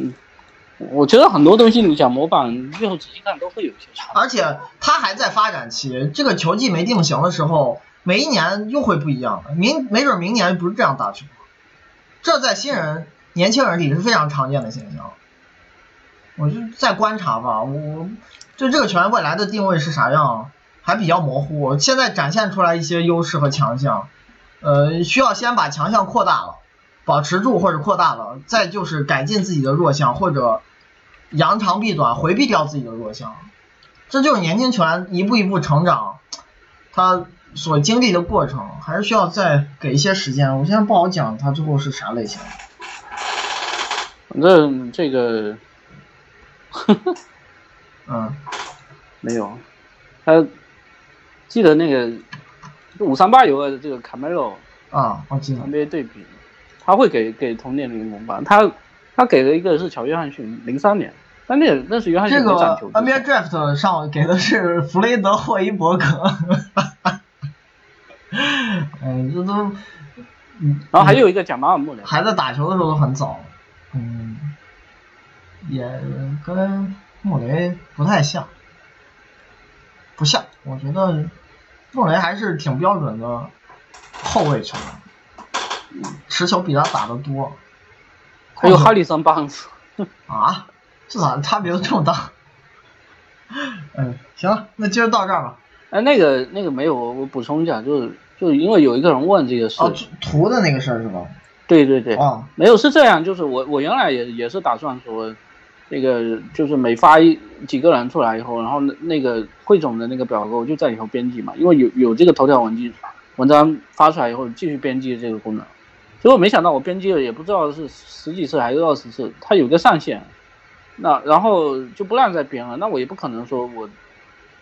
我觉得很多东西你讲模板，最后仔细看都会有些差。而且他还在发展期，这个球技没定型的时候。每一年又会不一样，明没准明年不是这样打球，这在新人、年轻人里是非常常见的现象。我就再观察吧，我对这个球员未来的定位是啥样还比较模糊。现在展现出来一些优势和强项，呃，需要先把强项扩大了，保持住或者扩大了，再就是改进自己的弱项或者扬长避短，回避掉自己的弱项。这就是年轻球员一步一步成长，他。所经历的过程还是需要再给一些时间，我现在不好讲他最后是啥类型。反正这个，嗯，没有，他记得那个五三八有个这个卡梅罗啊，我记得。NBA 对比，他会给给同年龄模板，他他给了一个是乔约翰逊零三年，但那那是约翰逊没这个 NBA Draft 上给的是弗雷德霍伊伯格。嗯，这都，嗯，然后还有一个讲马尔穆雷，孩子打球的时候都很早，嗯，也跟穆雷不太像，不像，我觉得穆雷还是挺标准的后卫球员。持球比他打的多。还有哈里森棒子。啊？这咋差别这么大？嗯，行了，那今儿到这儿吧。哎，那个那个没有，我补充一下，就是就是因为有一个人问这个事。哦，图的那个事儿是吧？对对对。啊。没有是这样，就是我我原来也也是打算说，那个就是每发一几个人出来以后，然后那那个汇总的那个表格我就在里头编辑嘛，因为有有这个头条文件文章发出来以后继续编辑这个功能。结果没想到我编辑了也不知道是十几次还是二十次，它有个上限。那然后就不让再编了，那我也不可能说我，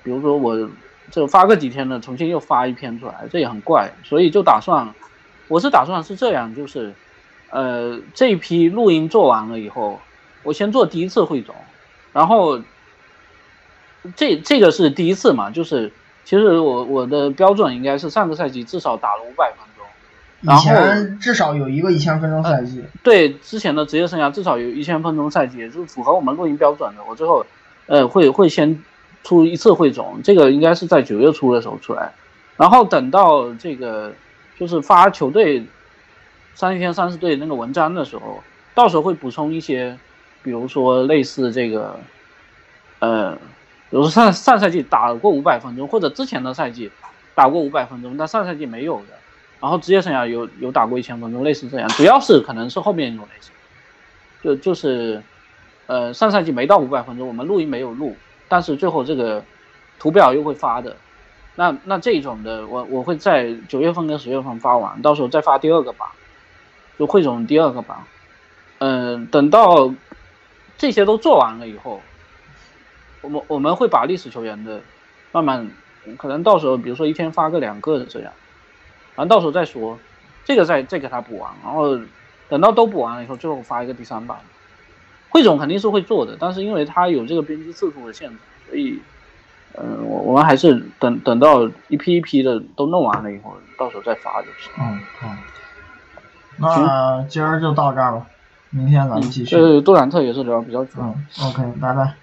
比如说我这发个几天的，重新又发一篇出来，这也很怪，所以就打算，我是打算是这样，就是，呃，这一批录音做完了以后，我先做第一次汇总，然后，这这个是第一次嘛，就是其实我我的标准应该是上个赛季至少打了五百分。钟，然后至少有一个一千分钟赛季，对之前的职业生涯至少有一千分钟赛季，也是符合我们录音标准的。我最后，呃，会会先出一次汇总，这个应该是在九月初的时候出来，然后等到这个就是发球队三十天三十队那个文章的时候，到时候会补充一些，比如说类似这个，呃，比如说上上赛季打过五百分钟，或者之前的赛季打过五百分钟，但上赛季没有的。然后职业生涯有有打过一千分钟，类似这样，主要是可能是后面一种类型，就就是，呃，上赛季没到五百分钟，我们录音没有录，但是最后这个图表又会发的，那那这种的，我我会在九月份跟十月份发完，到时候再发第二个版，就汇总第二个版，嗯，等到这些都做完了以后，我们我们会把历史球员的慢慢，可能到时候比如说一天发个两个的这样。反正到时候再说，这个再再给他补完，然后等到都补完了以后，最后发一个第三版。汇总肯定是会做的，但是因为它有这个编辑次数的限制，所以，嗯，我我们还是等等到一批一批的都弄完了以后，到时候再发就是。嗯嗯。那今儿就到这儿吧，明天咱们继续。呃，杜兰特也是聊比较久。嗯，OK，拜拜。